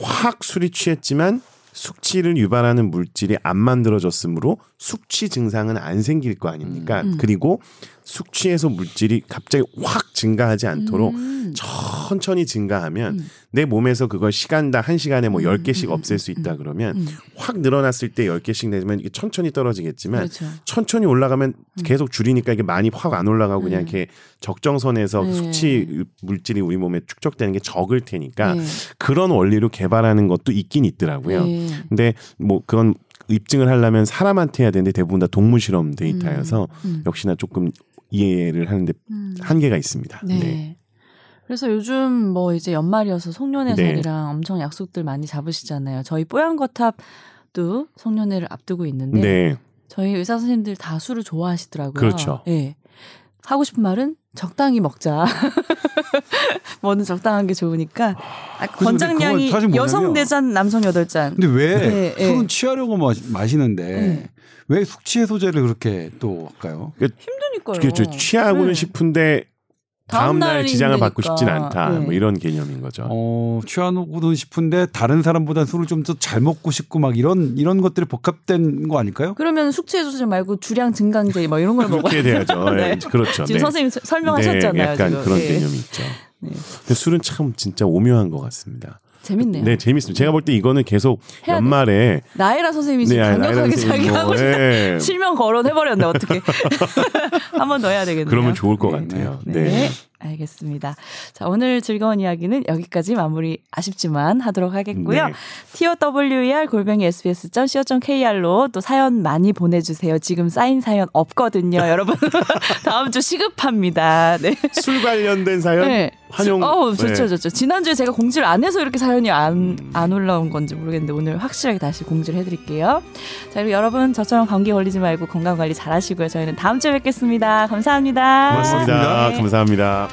확 술이 취했지만 숙취를 유발하는 물질이 안 만들어졌으므로 숙취 증상은 안 생길 거 아닙니까? 음. 그리고 숙취해소 물질이 갑자기 확 증가하지 않도록 음. 천천히 증가하면 음. 내 몸에서 그걸 시간당 한 시간에 뭐 10개씩 없앨 수 있다 그러면 확 늘어났을 때 10개씩 내면 이게 천천히 떨어지겠지만 그렇죠. 천천히 올라가면 계속 줄이니까 이게 많이 확 안 올라가고 그냥 이렇게 적정선에서 네. 수치 물질이 우리 몸에 축적되는 게 적을 테니까 네. 그런 원리로 개발하는 것도 있긴 있더라고요. 네. 근데 뭐 그건 입증을 하려면 사람한테 해야 되는데 대부분 다 동물 실험 데이터여서 음, 음. 역시나 조금 이해를 하는데 음. 한계가 있습니다. 네. 네. 그래서 요즘 뭐 이제 연말이어서 송년회살이랑 네. 엄청 약속들 많이 잡으시잖아요. 저희 뽀얀거탑도 송년회를 앞두고 있는데 네. 저희 의사 선생님들 다 술을 좋아하시더라고요. 그렇죠. 예. 하고 싶은 말은 적당히 먹자. 뭐는 적당한 게 좋으니까. 아, 권장량이 여성 네잔 남성 여덟 잔. 근데 왜 네, 술은 네. 취하려고 마시는데 네. 왜 숙취 해소제를 그렇게 또 할까요? 힘드니까요. 그렇죠. 취하고는 네. 싶은데 다음 날 지장을 받고 싶진 않다. 네. 뭐 이런 개념인 거죠. 어, 취하고는 싶은데 다른 사람보다 술을 좀 더 잘 먹고 싶고 막 이런 이런 것들이 복합된 거 아닐까요? 그러면 숙취 해소제 말고 주량 증강제 뭐 이런 걸 먹어야 그렇게 돼야죠. 네. 그렇죠. 지금 네. 선생님 설명하셨잖아요. 네, 약간 지금. 그런 네. 개념이 있죠. 네. 근데 술은 참 진짜 오묘한 것 같습니다. 재밌네요. 네, 재밌습니다. 제가 볼 때 이거는 계속 연말에 나이라 선생님이 네, 강력하게 자기 뭐, 하고 네. 실명 거론 해버렸네 어떻게? 한 번 더 해야 되겠네요. 그러면 좋을 것 네, 같아요. 네. 네. 알겠습니다. 자, 오늘 즐거운 이야기는 여기까지 마무리 아쉽지만 하도록 하겠고요. 네. TOWER 골뱅이 sbs.co.kr로 또 사연 많이 보내주세요. 지금 쌓인 사연 없거든요. 여러분. 다음 주 시급합니다. 네. 술 관련된 사연? 네. 환영. 어, 좋죠, 네. 좋죠. 지난주에 제가 공지를 안 해서 이렇게 사연이 안, 안 올라온 건지 모르겠는데 오늘 확실하게 다시 공지를 해드릴게요. 자, 그리고 여러분 저처럼 감기 걸리지 말고 건강 관리 잘 하시고요. 저희는 다음 주에 뵙겠습니다. 감사합니다. 고맙습니다. 네. 감사합니다.